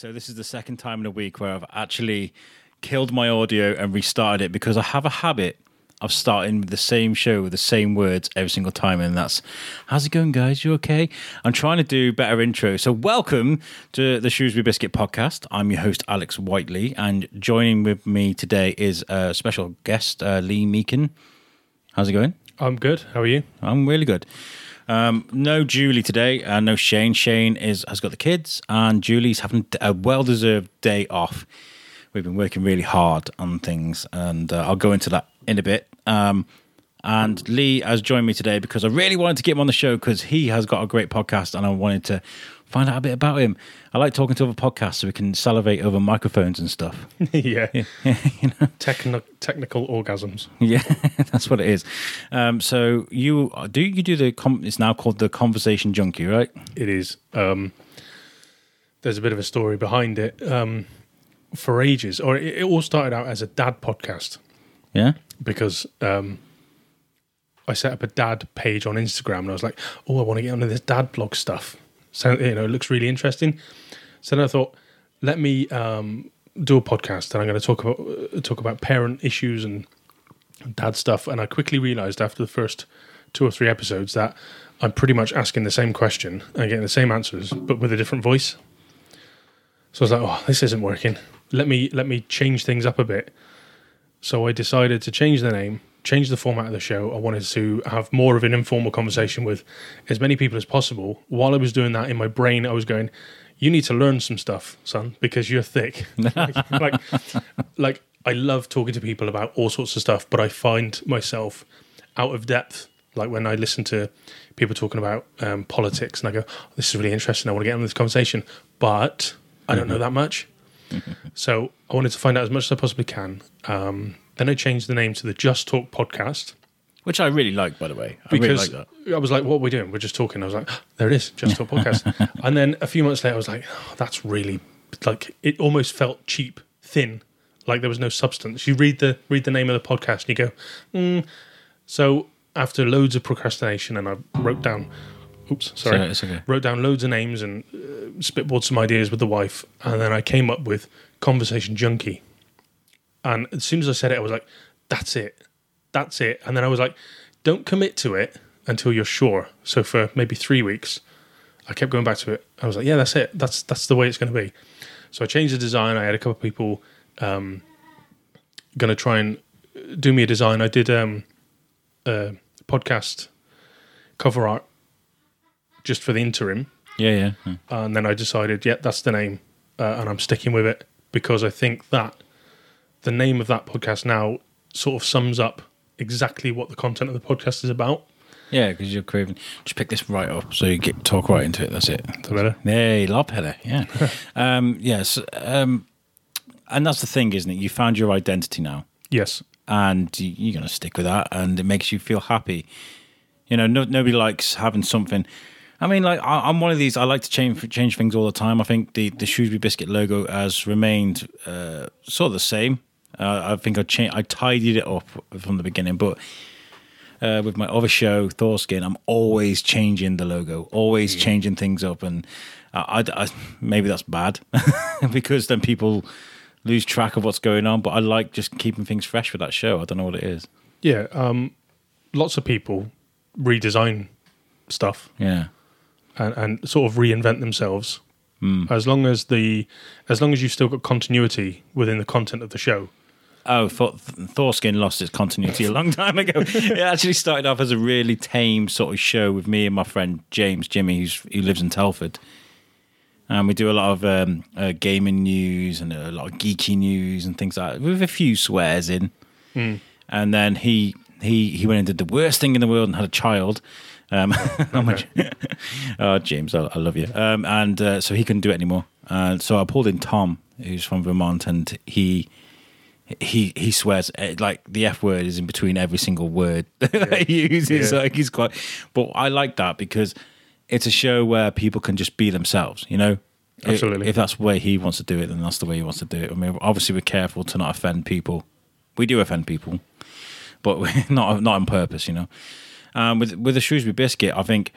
So this is the second time in a week where I've actually killed my audio and restarted it because I have a habit of starting with the same show with the same words every single time, and that's how's it going, guys? You okay? I'm trying to do better intro. So, welcome to the Shrewsbury Biscuit podcast. I'm your host, Alex Whiteley, and joining with me today is a special guest, uh, Lea Meakin. How's it going? I'm good. How are you? I'm really good. Um, no Julie today, and no Shane. Shane is has got the kids, and Julie's having a well-deserved day off. We've been working really hard on things, and uh, I'll go into that in a bit. Um, and Lea has joined me today because I really wanted to get him on the show because he has got a great podcast, and I wanted to find out a bit about him. I like talking to other podcasts so we can salivate over microphones and stuff. yeah. yeah, you know. Techno- technical orgasms. Yeah, that's what it is. Um, so you do you do the com- it's now called the conversation junkie, right? It is. Um, there's a bit of a story behind it. Um, for ages, or it, it all started out as a dad podcast Yeah. because um, I set up a dad page on Instagram and I was like, oh, I want to get onto this dad blog stuff. So, you know, it looks really interesting. So then I thought, let me um, do a podcast and I'm going to talk about uh, talk about parent issues and dad stuff. And I quickly realized after the first two or three episodes that I'm pretty much asking the same question and getting the same answers, but with a different voice. So I was like, oh, this isn't working. Let me let me change things up a bit. So I decided to change the name, change the format of the show. I wanted to have more of an informal conversation with as many people as possible. While I was doing that in my brain, I was going, "You need to learn some stuff, son, because you're thick." like, like, like I love talking to people about all sorts of stuff, but I find myself out of depth. Like when I listen to people talking about um, politics, and I go, oh, "This is really interesting. I want to get on this conversation," but I don't know that much. So I wanted to find out as much as I possibly can. Um, then I changed the name to the Just Talk podcast Which I really like, by the way. I really because like that. I was like, "What are we doing? We're just talking." I was like, "There it is, Just Talk podcast." and then a few months later, I was like, oh, "That's really like it almost felt cheap, thin, like there was no substance." You read the read the name of the podcast and you go, mm. "So after loads of procrastination, and I wrote down." Oops, sorry. So okay. Wrote down loads of names and uh, spitballed some ideas with the wife, and then I came up with Conversation Junkie. And as soon as I said it, I was like, "That's it, that's it." And then I was like, "Don't commit to it until you're sure." So for maybe three weeks, I kept going back to it. I was like, "Yeah, that's it. That's that's the way it's going to be." So I changed the design. I had a couple of people um, going to try and do me a design. I did um, a podcast cover art just for the interim Yeah, yeah. yeah. and then I decided, yeah, that's the name, uh, and I'm sticking with it because I think that the name of that podcast now sort of sums up exactly what the content of the podcast is about. Yeah, because you're craving. Just pick this right up so you get talk right into it. That's it. better? Hey, lot better. Yeah. um, yes. Um, and that's the thing, isn't it? You found your identity now. Yes, and you- you're going to stick with that, and it makes you feel happy. You know, no, nobody likes having something. I mean, like I, I'm one of these. I like to change change things all the time. I think the the Shrewsbury Biscuit logo has remained uh, sort of the same. Uh, I think I changed, I tidied it up from the beginning, but uh, with my other show, Thorskin, I'm always changing the logo, always changing things up, and I, I- I- maybe that's bad because then people lose track of what's going on. But I like just keeping things fresh for that show. I don't know what it is. yeah. Um, lots of people redesign stuff Yeah, and, and sort of reinvent themselves. As long as the, as long as you've still got continuity within the content of the show. Oh, Thor- Thorskin lost its continuity a long time ago. it actually started off as a really tame sort of show with me and my friend James Jimmy, who's, who lives in Telford. And we do a lot of um, uh, gaming news and a lot of geeky news and things like that, with a few swears in. And then he he he went and did the worst thing in the world and had a child. Um, oh, James, I, I love you. Um, and uh, so he couldn't do it anymore. Uh, so I pulled in Tom, who's from Vermont, and he he he swears eh, like the f word is in between every single word that he uses. Yeah. Like he's quite, but I like that because it's a show where people can just be themselves. You know, If- Absolutely. If, that's the way he wants to do it, then that's the way he wants to do it. I mean, obviously we're careful to not offend people. We do offend people, but we're not not on purpose. You know, um, with with the Shrewsbury biscuit, I think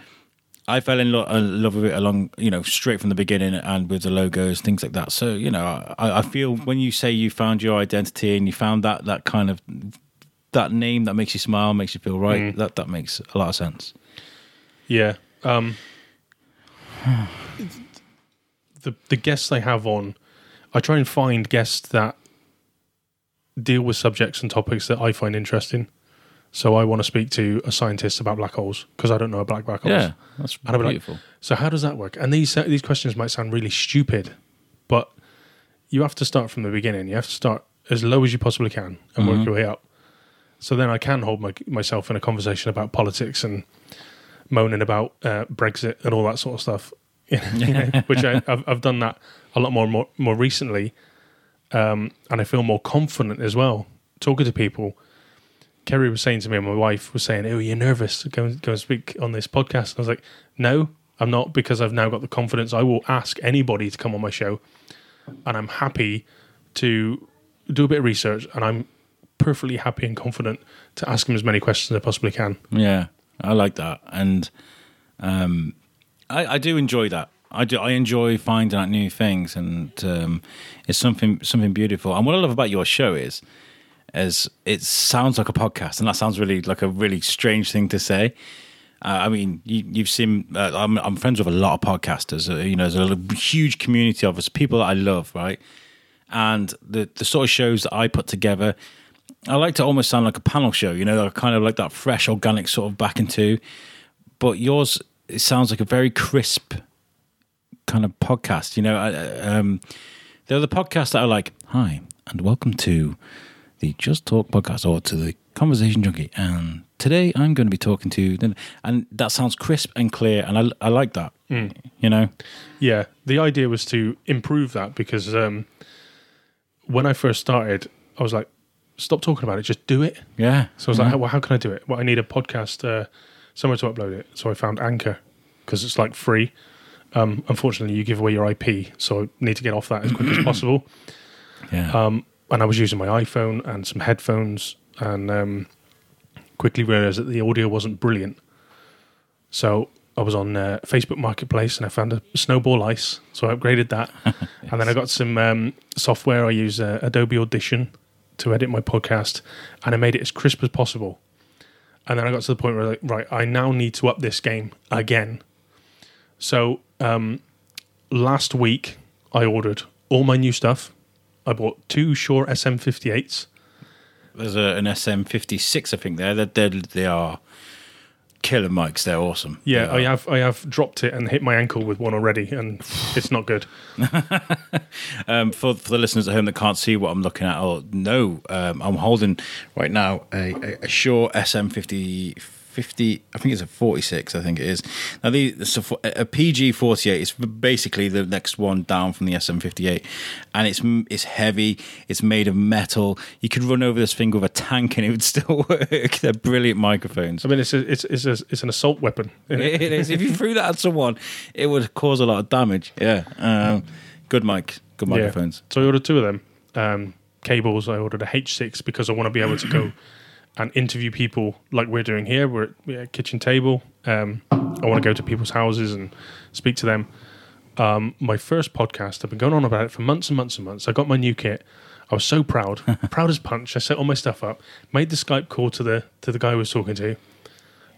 I fell in lo- love with it along, you know, straight from the beginning, and with the logos, things like that. So, you know, I, I feel when you say you found your identity and you found that that kind of that name that makes you smile, makes you feel right, that that makes a lot of sense. Yeah. Um, the the guests they have on, I try and find guests that deal with subjects and topics that I find interesting. So I want to speak to a scientist about black holes because I don't know about black holes. Yeah, that's And I'll be like, beautiful. So how does that work? And these these questions might sound really stupid, but you have to start from the beginning. You have to start as low as you possibly can and work your way up. So then I can hold my, myself in a conversation about politics and moaning about uh, Brexit and all that sort of stuff. You know, which I, I've, I've done that a lot more more, more recently, um, and I feel more confident as well talking to people. Kerry was saying to me, and my wife was saying, "Oh, you're nervous? Go and go and speak on this podcast." And I was like, "No, I'm not, because I've now got the confidence. I will ask anybody to come on my show, and I'm happy to do a bit of research, and I'm perfectly happy and confident to ask them as many questions as I possibly can." Yeah, I like that, and um, I, I do enjoy that. I do. I enjoy finding out new things, and um, it's something something beautiful. And what I love about your show is, is it sounds like a podcast, and that sounds really like a really strange thing to say. Uh, I mean, you, you've seen. Uh, I'm, I'm friends with a lot of podcasters. Uh, you know, there's a huge community of us, people that I love, right? And the the sort of shows that I put together, I like to almost sound like a panel show. You know, kind of like that fresh, organic sort of back into. But yours, it sounds like a very crisp kind of podcast. You know, I- um, are the podcasts that are like, "Hi and welcome to the Just Talk podcast," or to the Conversation Junkie, and today I'm going to be talking to, and that sounds crisp and clear, and I, I like that. You know, Yeah, the idea was to improve that because um, when I first started, I was like, "Stop talking about it, just do it." yeah. So I was like, "Well, how can I do it?" Well, I need a podcast uh, somewhere to upload it. So I found Anchor because it's like free. Um, unfortunately, you give away your IP, so I need to get off that as quick as possible. yeah, Um, and I was using my iPhone and some headphones, and um, quickly realized that the audio wasn't brilliant. So I was on uh, Facebook Marketplace and I found a Snowball Ice, so I upgraded that, and then I got some um, software. I use uh, Adobe Audition to edit my podcast, and I made it as crisp as possible. And then I got to the point where, like, right, I now need to up this game again. So um, last week, I ordered all my new stuff. I bought two Shure SM58s. there's a, an SM56, I think. There, they're, they're they are killer mics. They're awesome. Yeah, They I have I have dropped it and hit my ankle with one already, and it's not good. Um, for for the listeners at home that can't see what I'm looking at, or no, um, I'm holding right now a, a, a Shure SM50. 50, I think it's a 46, I think it is. Now, the, it's a, PG 48 is basically the next one down from the SM58. And it's it's heavy, it's made of metal. You could run over this thing with a tank and it would still work. They're brilliant microphones. I mean, it's a, it's it's a, it's an assault weapon. it? it is. If you threw that at someone, it would cause a lot of damage. Yeah. Um, good mic, good Yeah. microphones. So I ordered two of them. Um, cables. I ordered a H6 because I want to be able to go and interview people like we're doing here. We're at we're at a kitchen table. Um, I want to go to people's houses and speak to them. Um, my first podcast, I've been going on about it for months and months and months. I got my new kit. I was so proud, proud as punch. I set all my stuff up, made the Skype call to the to the guy I was talking to.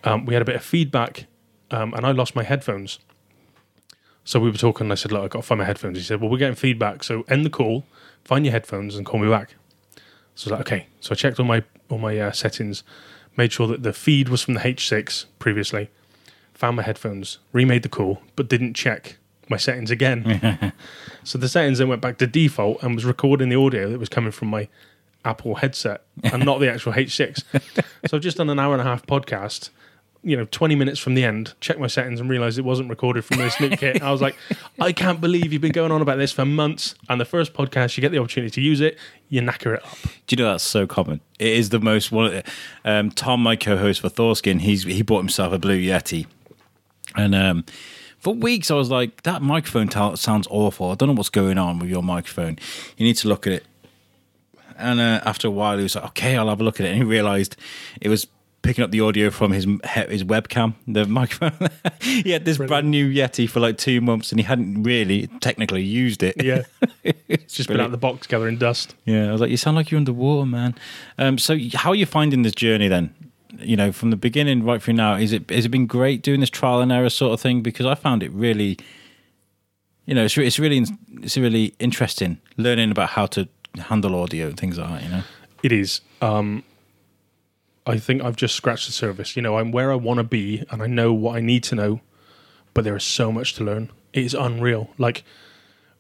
Um, we had a bit of feedback, um, and I lost my headphones. So we were talking, and I said, "Look, I got to find my headphones." He said, "Well, we're getting feedback, so end the call, find your headphones, and call me back." So I was like, "Okay." So I checked all my all my uh, settings, made sure that the feed was from the H6 previously, found my headphones, remade the call, but didn't check my settings again. so the settings then went back to default and was recording the audio that was coming from my Apple headset and not the actual H6. so I've just done an hour and a half podcast. You know, 20 minutes from the end, checked my settings and realized it wasn't recorded from this new kit. I was like, I can't believe you've been going on about this for months. And the first podcast, you get the opportunity to use it, you knacker it up. Do you know that's so common? It is the most one. of the- Um, Tom, my co-host for Thorskin, he's he bought himself a Blue Yeti, and um, for weeks I was like, that microphone t- sounds awful. I don't know what's going on with your microphone. You need to look at it. And uh, after a while, he was like, okay, I'll have a look at it. And he realized it was picking up the audio from his his webcam, the microphone. he had this brand new Yeti for like two months, and he hadn't really technically used it. Yeah. it's just been out of the box gathering dust. Yeah, I was like, you sound like you're underwater, man. Um, so, how are you finding this journey then? You know, from the beginning right through now, is it has it been great doing this trial and error sort of thing? Because I found it really, you know, it's it's really it's really interesting learning about how to handle audio and things like that. You know, It is. Um, I think I've just scratched the surface. You know, I'm where I want to be, and I know what I need to know, but there is so much to learn. It is unreal. Like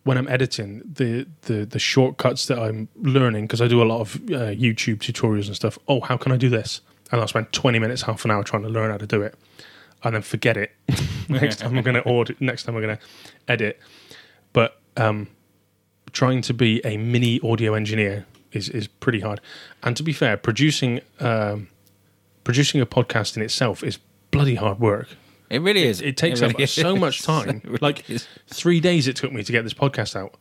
when I'm editing, the the the shortcuts that I'm learning because I do a lot of uh, YouTube tutorials and stuff. Oh, how can I do this? And I'll spend 20 minutes, half an hour trying to learn how to do it, and then forget it. next time I'm going to audit. Next time I'm going to edit. But um, trying to be a mini audio engineer is is pretty hard. And to be fair, producing um, producing a podcast in itself is bloody hard work. it really is. It takes really up so much time. Really like is. three days it took me to get this podcast out.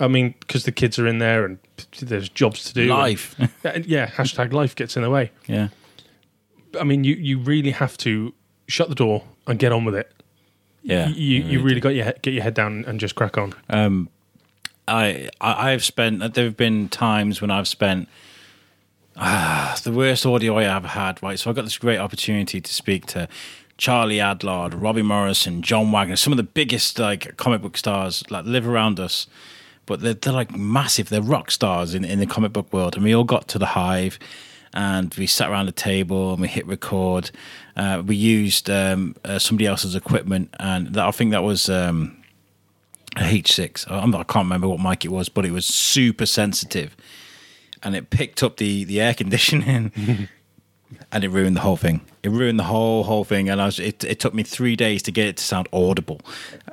I mean, because the kids are in there and there's jobs to do. life. And- yeah, hashtag life gets in the way. yeah, I mean, you you really have to shut the door and get on with it. yeah. you you really got your get your head down and just crack on. Um, I, I I've spent. There have been times when I've spent ah, the worst audio I ever had. Right, so I got this great opportunity to speak to Charlie Adlard, Robbie Morrison, John Wagner, some of the biggest like comic book stars like live around us. But they're, they're like massive. They're rock stars in, in the comic book world. And we all got to the hive and we sat around the table and we hit record. Uh, we used um, uh, somebody else's equipment. And that, I think that was um, a H6. I'm not, I can't remember what mic it was, but it was super sensitive. And it picked up the, the air conditioning and it ruined the whole thing. It ruined the whole whole thing, and I was. It, it took me three days to get it to sound audible,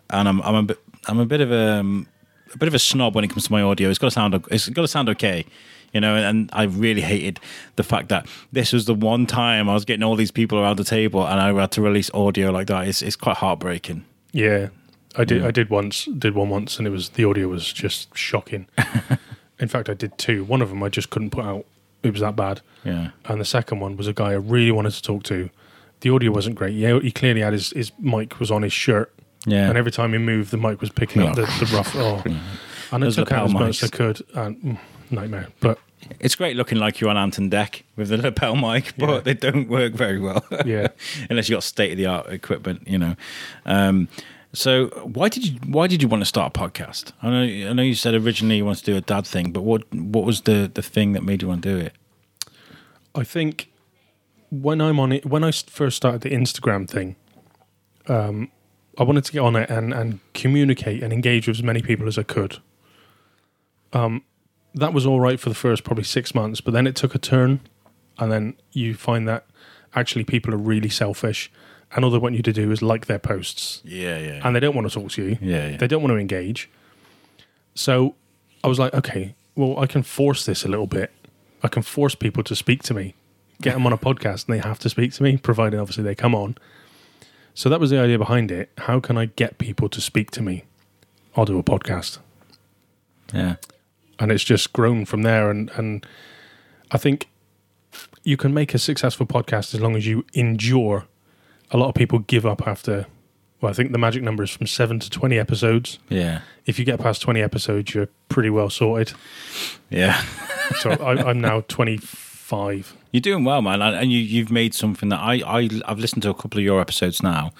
and I'm I'm a bit I'm a bit of a, um, a bit of a snob when it comes to my audio. It's got to sound it's got to sound okay, you know. And I really hated the fact that this was the one time I was getting all these people around the table, and I had to release audio like that. It's it's quite heartbreaking. Yeah, I did. I did once. Did one once, and it was the audio was just shocking. In fact, I did two. One of them I just couldn't put out. It was that bad. Yeah, And the second one was a guy I really wanted to talk to. The audio wasn't great. Yeah, he clearly had his, his mic was on his shirt, yeah. and every time he moved, the mic was picking up the, the rough. Oh, and I Those took out as much as I could, and mm, nightmare. But It's great looking like you're on Ant and Dec with the lapel mic, but Yeah. they don't work very well. yeah, unless you have got state of the art equipment, you know. Um, so why did you why did you want to start a podcast? I know I know you said originally you wanted to do a dad thing, but what what was the the thing that made you want to do it? I think when I'm on it, when I first started the Instagram thing, um, I wanted to get on it and, and communicate and engage with as many people as I could. Um, that was all right for the first probably six months, but then it took a turn, and then you find that actually people are really selfish, and all they want you to do is like their posts, Yeah, yeah, and they don't want to talk to you. yeah, yeah. They don't want to engage. So I was like, okay, well, I can force this a little bit. I can force people to speak to me, get them on a podcast, and they have to speak to me, provided obviously they come on. So that was the idea behind it. How can I get people to speak to me? I'll do a podcast. yeah. And it's just grown from there. And, and I think you can make a successful podcast as long as you endure. A lot of people give up after, well, I think the magic number is from seven to 20 episodes. Yeah, if you get past 20 episodes, you're pretty well sorted. yeah. So I, I'm now 25. You're doing well, man, and and you you've made something that I I I've listened to a couple of your episodes now,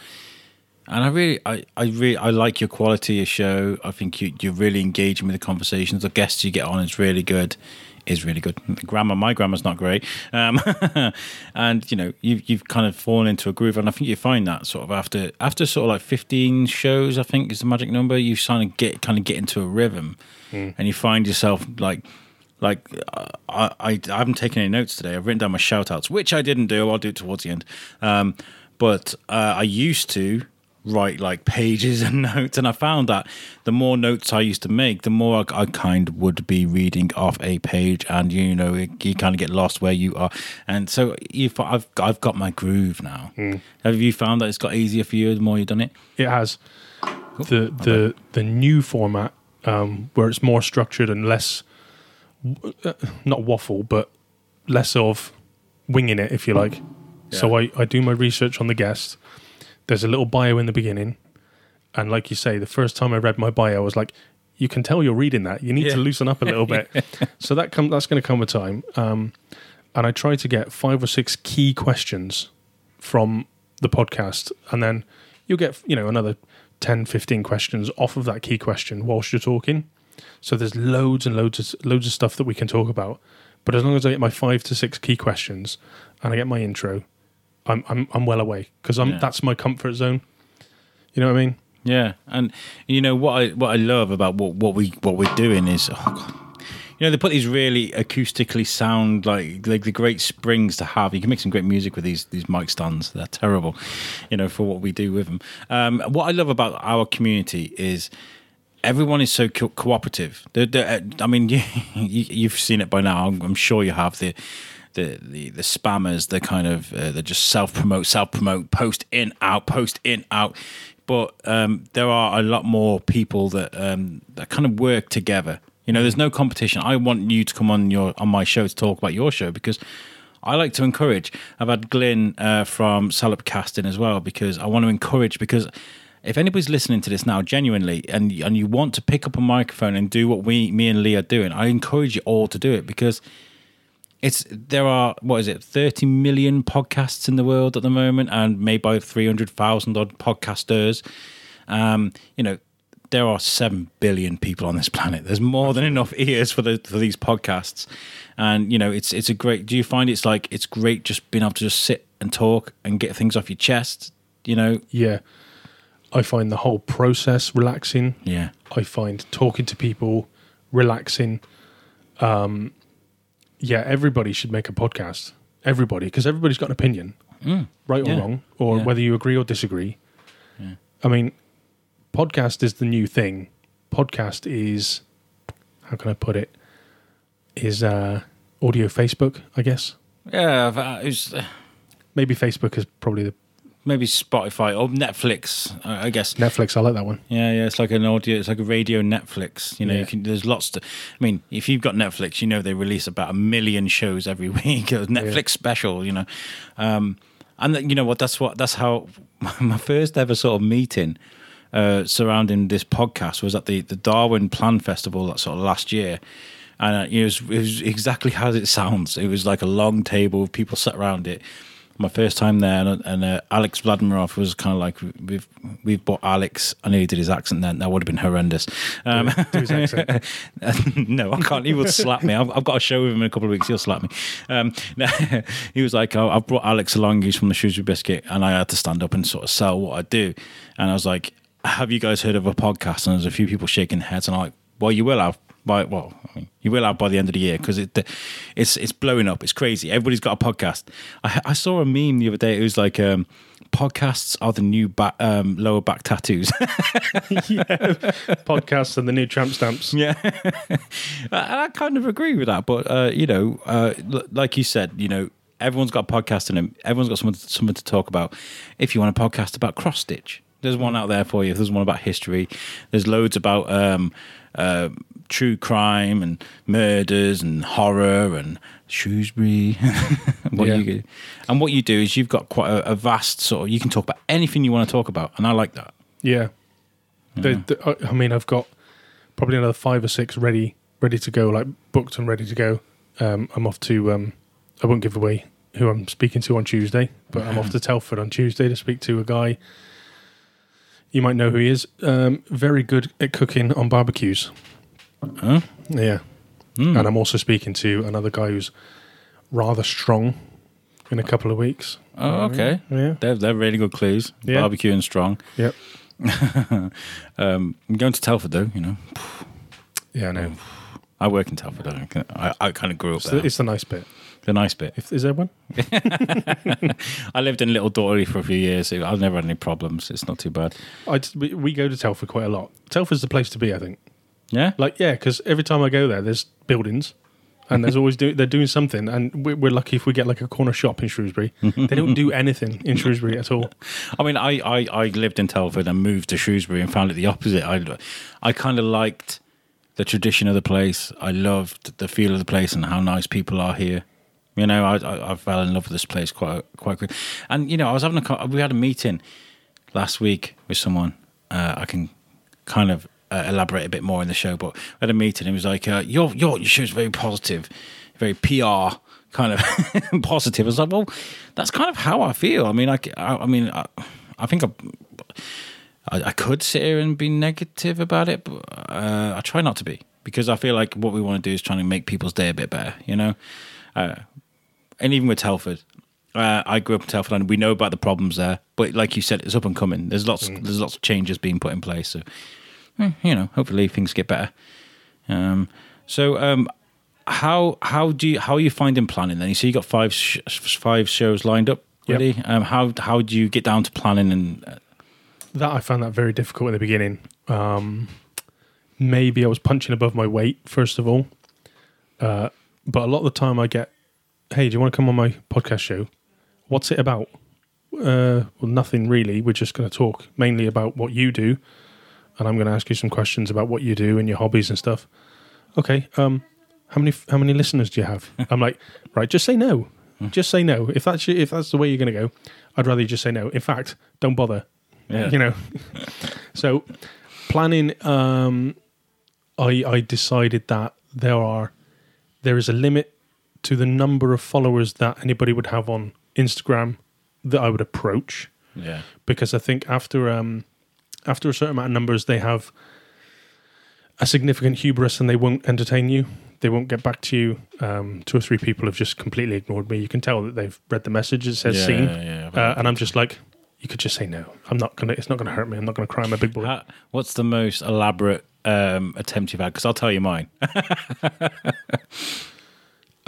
and I really I I really I like your quality of show. I think you you're really engaging with the conversations. The guests you get on is really good. Is really good. Grammar, my grammar's not great, um, and you know you've you've kind of fallen into a groove, and I think you find that sort of after after sort of like fifteen shows, I think is the magic number. You kind of get kind of get into a rhythm, and you find yourself like like I, I, I haven't taken any notes today. I've written down my shout outs, which I didn't do. I'll do it towards the end. Um, but uh, I used to write like pages and notes, and I found that the more notes I used to make, the more I, I kind of would be reading off a page, and you know you kind of get lost where you are. And so if I've I've got my groove now. Have you found that it's got easier for you the more you've done it? It has the the the new format um, where it's more structured and less, uh, not waffle, but less of winging it, if you like. So I, I do my research on the guest. There's a little bio in the beginning. And like you say, the first time I read my bio, I was like, you can tell you're reading that. You need Yeah. to loosen up a little bit. so that come that's going to come with time. Um, and I try to get five or six key questions from the podcast. And then you'll get, you know, another 10, 15 questions off of that key question whilst you're talking. So there's loads and loads of loads of stuff that we can talk about. But as long as I get my five to six key questions and I get my intro, I'm I'm I'm well away because I'm Yeah. that's my comfort zone. You know what I mean? Yeah, and you know what I what I love about what what we what we're doing is, oh God, you know, they put these really acoustically sound like like the great springs to have. You can make some great music with these these mic stands. They're terrible, you know, for what we do with them. Um, what I love about our community is everyone is so co- cooperative. They're, they're, I mean, you, you've seen it by now. I'm, I'm sure you have the. The, the, the spammers, they're kind of uh, they just self promote, self promote, post in out, post in out. But um, there are a lot more people that um, that kind of work together. You know, there's no competition. I want you to come on your on my show to talk about your show because I like to encourage. I've had Glyn uh, from Salop Casting as well because I want to encourage because if anybody's listening to this now genuinely and and you want to pick up a microphone and do what we me and Lea are doing, I encourage you all to do it because it's there are what is it 30 million podcasts in the world at the moment and made by 300,000 odd podcasters um you know there are 7 billion people on this planet there's more than enough ears for the for these podcasts and you know it's it's a great do you find it's like it's great just being able to just sit and talk and get things off your chest you know Yeah. I find the whole process relaxing. yeah I find talking to people relaxing. Um, yeah, everybody should make a podcast. Everybody, because everybody's got an opinion, right or Mm. Wrong, or Yeah. whether you agree or disagree. I mean, podcast is the new thing. Podcast is, how can I put it? Is uh, audio Facebook, I guess. yeah uh, uh, Maybe Facebook is probably the maybe Spotify or Netflix I guess Netflix. I like that one. Yeah, yeah, it's like an audio, it's like a radio Netflix. You know, Yeah. you can. There's lots to. I mean, if you've got Netflix, you know they release about a million shows every week. A Netflix special, you know, um, and you know what? That's what. That's how my first ever sort of meeting uh, surrounding this podcast was at the the Darwin Plan Festival that sort of last year. And uh, it, was, it was exactly how it sounds. It was like a long table with people sat around it. My first time there, and, and uh, Alex Vladimirov was kind of like we've we've bought Alex. I know he did his accent then. That would have been horrendous. Um, Do his accent. no, I can't. He would slap me. I've, I've got a show with him in a couple of weeks. He'll slap me. Um, he was like, oh, I've brought Alex along. He's from the Shrewsbury Biscuit, and I had to stand up and sort of sell what I do. And I was like, Have you guys heard of a podcast? And there's a few people shaking their heads, and I'm like, Well, you will have. By well, I mean, you will have by the end of the year because it, it's it's blowing up. It's crazy. Everybody's got a podcast. I, I saw a meme the other day. It was like, um, podcasts are the new back, um, lower back tattoos. Podcasts and the new tramp stamps. Yeah, I, I kind of agree with that. But uh, you know, uh, like you said, you know, everyone's got a podcast in them. Everyone's got something something to talk about. If you want a podcast about cross stitch, there's one out there for you. If there's one about history, there's loads about um, uh, true crime and murders and horror and Shrewsbury. what Yeah. you and what you do is you've got quite a, a vast sort of. You can talk about anything you want to talk about, and I like that. Yeah. The, the, I I mean, I've got probably another five or six ready, ready to go, like booked and ready to go. Um, I'm off to. Um, I won't give away who I'm speaking to on Tuesday, but I'm off to Telford on Tuesday to speak to a guy. You might know who he is. Um, very good at cooking on barbecues. Huh? Yeah, Mm. and I'm also speaking to another guy who's rather strong in a couple of weeks. Oh, okay. Yeah. They're, they're really good clues. Yeah. Barbecue and strong. Yep. um, I'm going to Telford though. You know, Yeah, I know. I work in Telford. I, can- I, I kind of grew up It's there. the, it's the nice bit. the nice bit. If is there one? I lived in Little Dawley for a few years. so I've never had any problems. It's not too bad. I just, we, we go to Telford quite a lot. Telford's the place to be, I think. Yeah. Like, yeah, because every time I go there, there's buildings, and there's always do, they're doing something, and we're, we're lucky if we get like a corner shop in Shrewsbury. they don't do anything in Shrewsbury at all. I mean, I, I, I lived in Telford and moved to Shrewsbury and found it the opposite. I, I kind of liked the tradition of the place. I loved the feel of the place and how nice people are here. You know, I, I I fell in love with this place quite quite quick. And you know, I was having a we had a meeting last week with someone. Uh, I can kind of uh, elaborate a bit more in the show, but had a meeting. And it was like, uh, your your your show's very positive, very PR kind of positive. I was like, well, that's kind of how I feel. I mean, I, I, I mean, I, I think I, I, I could sit here and be negative about it, but uh, I try not to be because I feel like what we want to do is trying to make people's day a bit better, you know. Uh, and even with Telford, uh, I grew up in Telford, and we know about the problems there. But like you said, it's up and coming. There's lots, there's lots of changes being put in place. So, eh, you know, hopefully things get better. Um, so, um, how how do you how are you finding planning? Then you see you got five sh- five shows lined up. Yep. Really, um, how how do you get down to planning and uh, That I found that very difficult in the beginning. Um, maybe I was punching above my weight first of all, uh, but a lot of the time I get, "Hey, do you want to come on my podcast show? What's it about?" Uh, well, nothing really. We're just going to talk mainly about what you do, and I'm going to ask you some questions about what you do and your hobbies and stuff. Okay. Um, how many how many listeners do you have? I'm like, right. Just say no. Just say no. If that's your- if that's the way you're going to go, I'd rather you just say no. In fact, don't bother Yeah. you know so planning um i i decided that there are there is a limit to the number of followers that anybody would have on instagram that i would approach yeah because i think after um after a certain amount of numbers they have a significant hubris and they won't entertain you. They won't get back to you. Um two or three people have just completely ignored me. You can tell that they've read the message. It says yeah, seen yeah, yeah. uh, and i'm just like you could just say no. I'm not gonna it's not gonna hurt me. I'm not gonna cry. My big boy. How- what's the most elaborate um, attempt you've had? Because I'll tell you mine.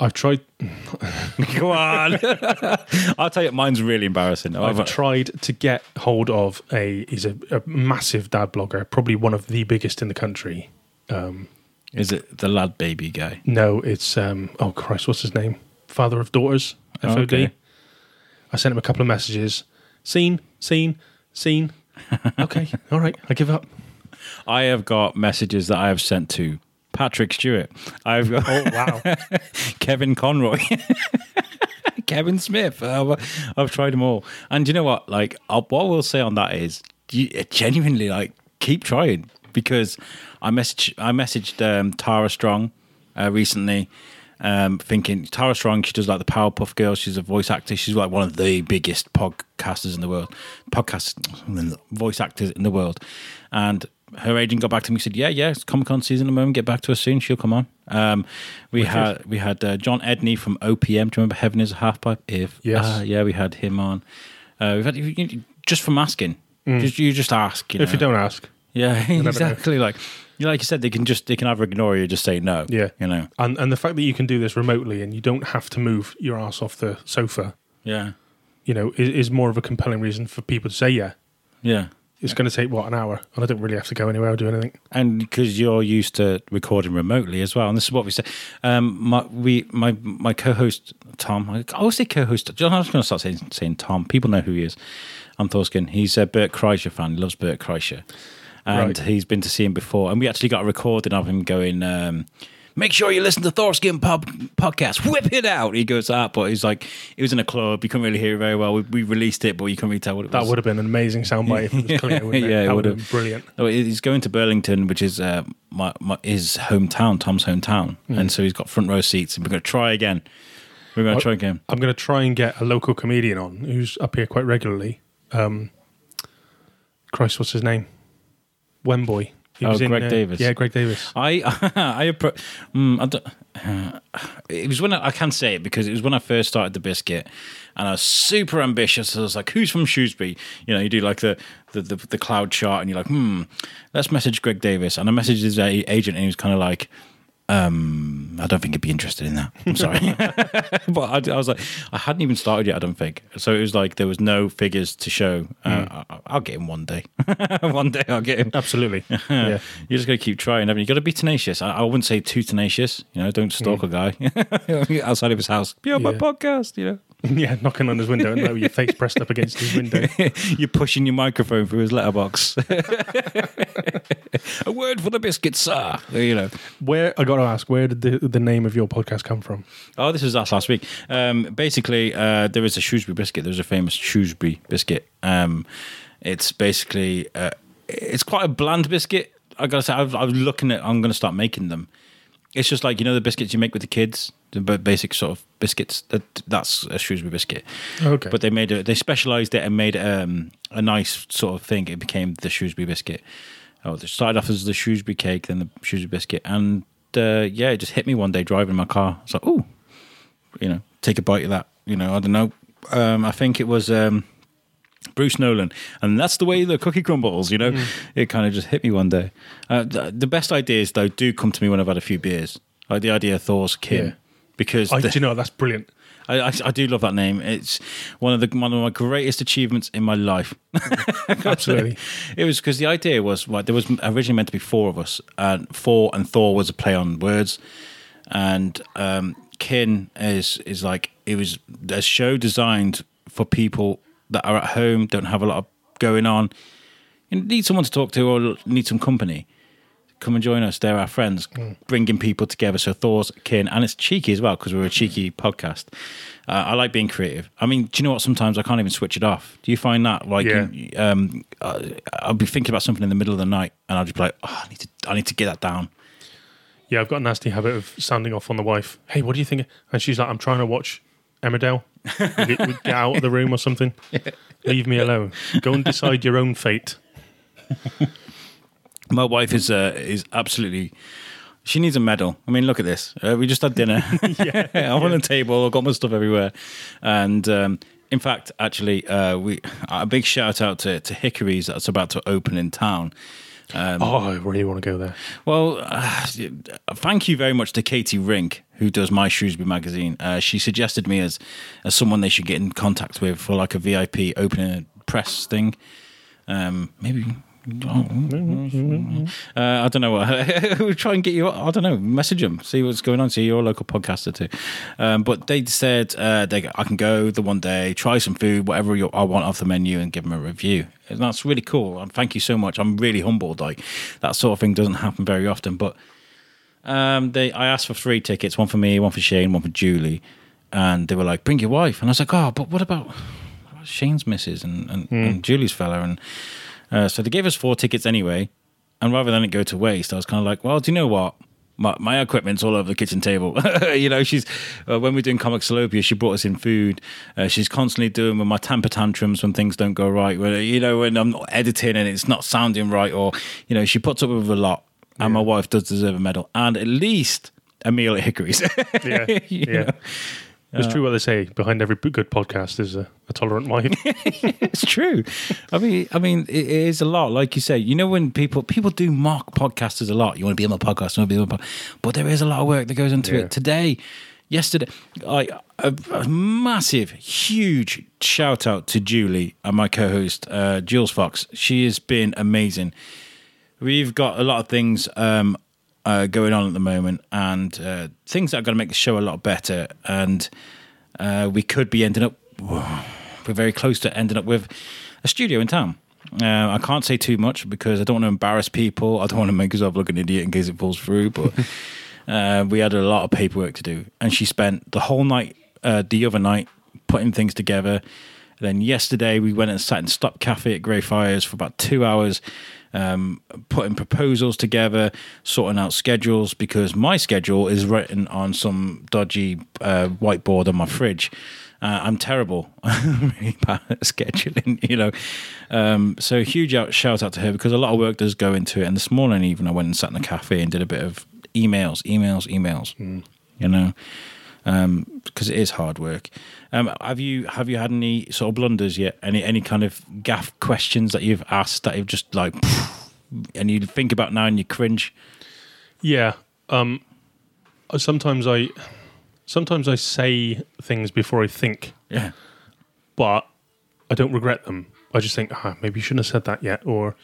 i've tried Go on. I'll tell you, mine's really embarrassing. i've tried to get hold of a he's a, a massive dad blogger probably one of the biggest in the country um Is it the lad baby guy? no it's um oh christ what's his name father of daughters Oh, fod okay. i sent him a couple of messages seen seen seen okay all right i give up I have got messages that I have sent to Patrick Stewart. I've got oh wow Kevin Conroy. Kevin Smith. I've, I've tried them all. And you know what? Like, i what we'll say on that is, you, genuinely, like, keep trying because I messaged, I messaged um, Tara Strong uh, recently, um, thinking Tara Strong. She does like the Powerpuff Girls. She's a voice actor. She's like one of the biggest podcasters in the world, podcast voice actors in the world, and. Her agent got back to me and said, "Yeah, yeah, it's Comic Con season at the moment. Get back to us soon. She'll come on." Um, we had we had uh, John Edney from OPM. Do you remember Heaven Is a Half Pipe? If Yes. uh, yeah, we had him on. Uh, we've had you- just from asking. Just you just ask. You know? if you don't ask yeah, exactly. Like you like you said, they can just they can either ignore you or just say no. Yeah. you know. and and the fact that you can do this remotely and you don't have to move your ass off the sofa Yeah, you know, is, is more of a compelling reason for people to say yeah. yeah. It's going to take what an hour, and I don't really have to go anywhere or do anything. and because you're used to recording remotely as well, and this is what we say. Um, my we my my co-host Tom, I always say co-host. John, I'm just going to start saying saying Tom. People know who he is. I'm Thorskin. He's a Bert Kreischer fan. He loves Bert Kreischer, and Right. he's been to see him before. And we actually got a recording of him going. Um, Make sure you listen to Thorskin pub podcast. Whip it out. He goes that, but he's like, it was in a club. You couldn't really hear it very well. We, we released it, but you couldn't really tell what it was. That would have been an amazing soundbite if it was clear. Yeah, it that would have been brilliant. Oh, he's going to Burlington, which is uh, my, my his hometown, Tom's hometown, Hmm. and so he's got front row seats. And we're going to try again. We're going to try again. I'm going to try and get a local comedian on who's up here quite regularly. Um, Christ, what's his name? Wemboy. He Oh, Greg Davies. Yeah, Greg Davies. I I, mm, I don't, uh, it was when I, I can't say it because it was when I first started the biscuit, and I was super ambitious. I was like, "Who's from Shrewsbury?" You know, you do like the the, the, the cloud chart, and you're like, "Hmm, let's message Greg Davies." And I messaged his agent, and he was kind of like. Um, I don't think he'd be interested in that. I'm sorry, but I, I was like, I hadn't even started yet. I don't think so. It was like there was no figures to show. Uh, I, I'll get him one day. one day I'll get him. Absolutely. yeah. You just got to keep trying. haven't you? You got to be tenacious. I, I wouldn't say too tenacious. You know, don't stalk a guy outside of his house. Be on my Yeah. podcast. You know. yeah, knocking on his window and with your face pressed up against his window. You're pushing your microphone through his letterbox. a word for the biscuit, sir. You know. Where I got to ask, where did the, the name of your podcast come from? Oh, this was us last week. Um, basically, uh, there is a Shrewsbury biscuit. There's a famous Shrewsbury biscuit. Um, it's basically uh, it's quite a bland biscuit. I gotta say, I was, I was looking at. I'm gonna start making them. It's just like you know the biscuits you make with the kids, the basic sort of biscuits. That that's a Shrewsbury biscuit. Okay. But they made it. They specialised it and made um, a nice sort of thing. It became the Shrewsbury biscuit. Oh, it started off as the Shrewsbury cake, then the Shrewsbury biscuit, and uh, yeah, it just hit me one day driving my car. It's like, oh, you know, take a bite of that. You know, I don't know. Um, I think it was um, Bruce Nolan, and that's the way the cookie crumbles. You know, it kind of just hit me one day. Uh, the, the best ideas though do come to me when I've had a few beers. Like the idea of Thor's kin, Yeah. Because I, the- do you know that's brilliant? I, I, I do love that name. It's one of the one of my greatest achievements in my life. Absolutely. It was because the idea was right. There was originally meant to be four of us, and four and Thor was a play on words, and um, Kin is is like it was a show designed for people that are at home, don't have a lot of going on, and need someone to talk to or need some company. Come and join us. They're our friends, bringing people together. So Thor's kin, and it's cheeky as well because we're a cheeky podcast. Uh, I like being creative. I mean, do you know what? Sometimes I can't even switch it off. Do you find that? Like, Yeah. you- um, uh, I'll be thinking about something in the middle of the night, and I'll just be like, oh, I need to, I need to get that down. Yeah, I've got a nasty habit of sounding off on the wife. Hey, what do you think? And she's like, I'm trying to watch Emmerdale. Get, get out of the room or something. Leave me alone. Go and decide your own fate. My wife is uh, is absolutely. She needs a medal. I mean, look at this. Uh, we just had dinner. yeah, I'm on a table. I've got my stuff everywhere, and um, in fact, actually, uh, we a big shout out to, to Hickory's that's about to open in town. Um, oh, I really want to go there. Well, uh, thank you very much to Katie Rink, who does my Shrewsbury magazine. Uh, she suggested me as as someone they should get in contact with for like a VIP opening press thing. Um, maybe. Uh, I don't know. we'll try and get you. I don't know. Message them. See what's going on. See your local podcaster too. Um, but they said uh, they, I can go the one day, try some food, whatever you, I want off the menu, and give them a review. And that's really cool. And thank you so much. I'm really humbled. Like that sort of thing doesn't happen very often. But um, they, I asked for three tickets: one for me, one for Shane, one for Julie. And they were like, "Bring your wife." And I was like, "Oh, but what about, Shane's missus and, and, and Julie's fella?" And uh, so they gave us four tickets anyway. And rather than it go to waste, I was kind of like, well, do you know what? My, my equipment's all over the kitchen table. you know, she's uh, when we're doing Comic Salopia, she brought us in food. Uh, she's constantly doing with my temper tantrums when things don't go right. When you know when I'm not editing and it's not sounding right, or you know, she puts up with a lot. And my wife does deserve a medal, and at least a meal at Hickory's. Yeah, yeah. know? It's true what they say. Behind every good podcast is a, a tolerant wife. it's true. I mean, I mean, it, it is a lot. Like you say, you know, when people people do mock podcasters a lot. You want to be on my podcast, you want to be on my podcast, but there is a lot of work that goes into Yeah. it. Today, yesterday, I a, a massive, huge shout out to Julie and my co-host uh, Jules Fox. She has been amazing. We've got a lot of things um, uh, going on at the moment, and uh, things that are going to make the show a lot better. And uh, we could be ending up. We're very close to ending up with a studio in town. Uh, I can't say too much because I don't want to embarrass people. I don't want to make myself look an idiot in case it falls through. But uh, we had a lot of paperwork to do, and she spent the whole night, uh, the other night, putting things together. then yesterday we went and sat in Stop Cafe at Greyfriars for about two hours, um, putting proposals together, sorting out schedules because my schedule is written on some dodgy uh, whiteboard on my fridge. Uh, I'm terrible. I'm really bad at scheduling, you know. Um, so huge out, shout out to her because a lot of work does go into it. And this morning, even I went and sat in the cafe and did a bit of emails, emails, emails. You know, because it is hard work. Um, have you have you had any sort of blunders yet? Any any kind of gaff questions that you've asked that you've just like, and you think about now and you cringe? Yeah. Um, sometimes I, sometimes I say things before I think, Yeah, but I don't regret them. I just think, ah, maybe you shouldn't have said that yet. Or,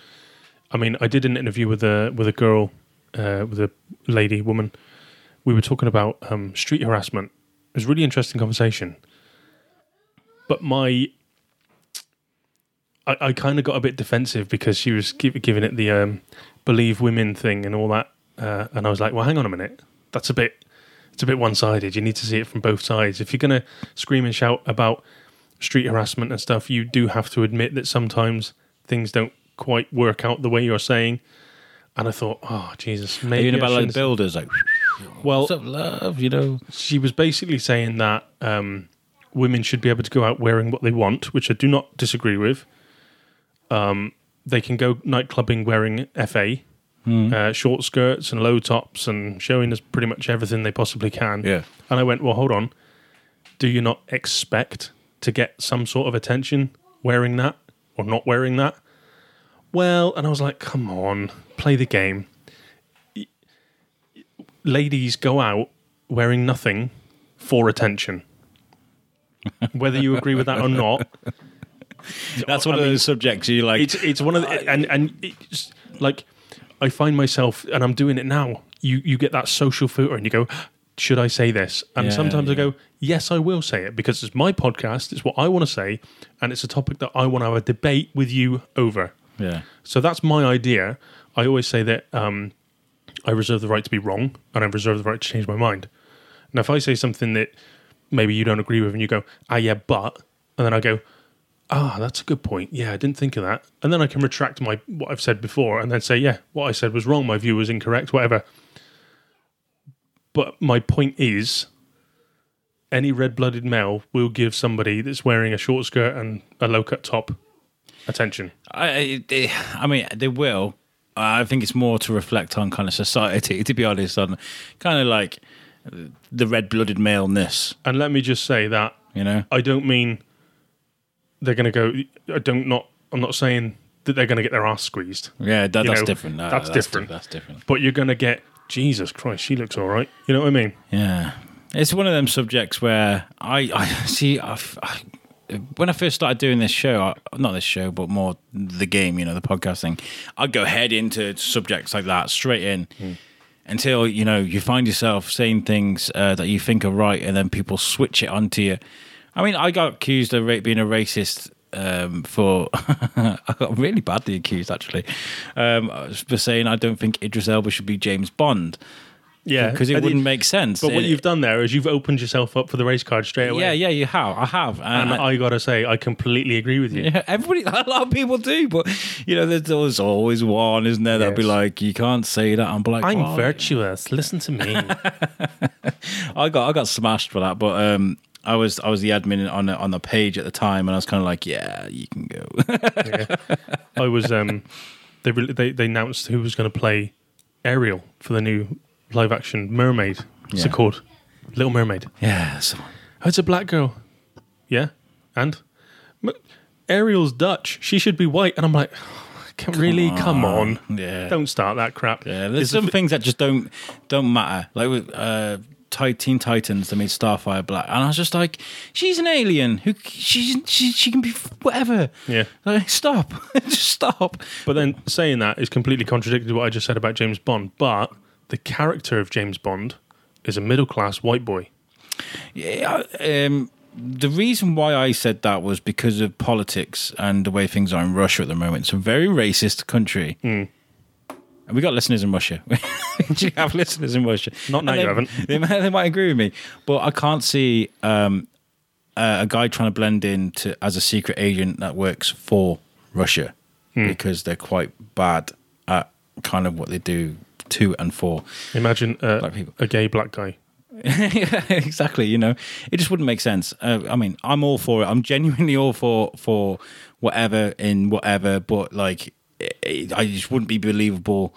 I mean, I did an interview with a with a girl, uh, with a lady woman. We were talking about um, street harassment. It was a really interesting conversation, but my I, I kind of got a bit defensive because she was give, giving it the um, believe women thing and all that, uh, and I was like, well, hang on a minute, that's a bit it's a bit one sided. You need to see it from both sides. If you're gonna scream and shout about street harassment and stuff, you do have to admit that sometimes things don't quite work out the way you're saying. And I thought, oh Jesus, maybe I about like shouldn't- builders, like well, what's up, love? You know, she was basically saying that um, women should be able to go out wearing what they want, which I do not disagree with. Um, they can go night clubbing wearing FA, uh, short skirts and low tops, and showing us pretty much everything they possibly can. Yeah. And I went, well, hold on. Do you not expect to get some sort of attention wearing that or not wearing that? Well, and I was like, come on, play the game. Ladies go out wearing nothing for attention. Whether you agree with that or not, that's one I of mean, those subjects you like. it's it's one of the and and it's like I find myself and I'm doing it now. You you get that social filter and you go, should I say this? And Yeah, sometimes I go, yes, I will say it because it's my podcast. It's what I want to say, and it's a topic that I want to have a debate with you over. Yeah, So that's my idea. I always say that um, I reserve the right to be wrong, and I reserve the right to change my mind. Now, if I say something that maybe you don't agree with, and you go, "Ah, yeah, but," and then I go, "Ah, that's a good point. Yeah, I didn't think of that," and then I can retract my what I've said before, and then say, "Yeah, what I said was wrong. My view was incorrect. Whatever." But my point is, any red-blooded male will give somebody that's wearing a short skirt and a low-cut top attention. I, I, I mean, they will. I think it's more to reflect on kind of society, to be honest, on kind of like the red-blooded maleness. And let me just say that You know, I don't mean they're going to go. I don't not. I'm not saying that they're going to get their ass squeezed, yeah, that, that's know, different. No, that's di- different. That's different. but you're going to get. Jesus Christ, she looks all right. You know what I mean? Yeah, it's one of them subjects where I, I see. I've, I, when I first started doing this show, not this show, but more the game, you know, the podcasting, I'd go head into subjects like that straight in. Until you know you find yourself saying things uh, that you think are right, and then people switch it onto you. I mean, I got accused of being a racist um, for I got really badly accused actually um, for saying I don't think Idris Elba should be James Bond Yeah, because it wouldn't make sense. But what It- you've done there is you've opened yourself up for the race card straight away. yeah, yeah, you have. I have, And and, I gotta say, I completely agree with you. yeah, everybody, a lot of people do, but you know, there's always, always one, isn't there? That'll be Yes. like, you can't say that. I'm like, I'm "Why?" virtuous. Listen to me. I got, I got smashed for that, but um, I was, I was the admin on the, on the page at the time, and I was kind of like, yeah, you can go. I was. Um, they re- they they announced who was going to play Ariel for the new live action Mermaid. What's Yeah. it called? Little Mermaid. yeah, Oh, it's a black girl. Yeah, and M- Ariel's Dutch. She should be white. And I'm like, can, really? Come on. yeah, Don't start that crap. yeah. There's It's some things that just don't, don't matter. Like with uh, Ti- Teen Titans, they made Starfire black, and I was just like, she's an alien who she she, she can be whatever. Yeah. Like, stop, just stop. But then saying that is completely contradicted to what I just said about James Bond. But the character of James Bond is a middle class white boy. Yeah, um, the reason why I said that was because of politics and the way things are in Russia at the moment. It's a very racist country. Hmm. And we got listeners in Russia. we have listeners in Russia. Not now, And you they, haven't. They might, they might agree with me, but I can't see um, a, a guy trying to blend in to, as a secret agent that works for Russia Hmm. because they're quite bad at kind of what they do to and four. Imagine uh, Black people. a gay black guy. yeah, exactly. You know, it just wouldn't make sense. Uh, I mean, I'm all for it. I'm genuinely all for for whatever in whatever, but like, it, it- I just wouldn't be believable.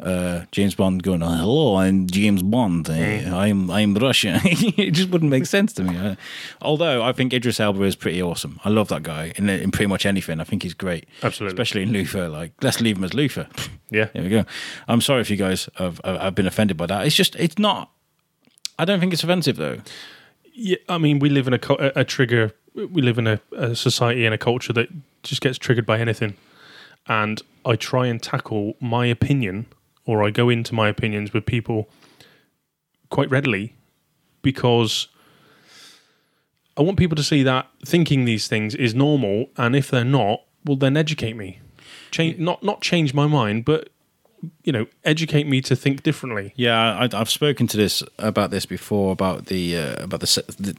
Uh, James Bond going, hello, I'm James Bond. Uh, I'm I'm Russian. it just wouldn't make sense to me. Uh, although I think Idris Elba is pretty awesome. I love that guy in, in pretty much anything. I think he's great, Absolutely. especially in Luther. Like, let's leave him as Luther. Yeah. There we go. I'm sorry if you guys have, have been offended by that. It's just, it's not. I don't think it's offensive though. Yeah, I mean, we live in a, co- a, a trigger. We live in a, a society and a culture that just gets triggered by anything. And I try and tackle my opinion, or I go into my opinions with people quite readily because I want people to see that thinking these things is normal, and if they're not, well, then educate me. Change, not not change my mind, but you know, educate me to think differently. Yeah, I, I've spoken to this about this before about the uh, about the, the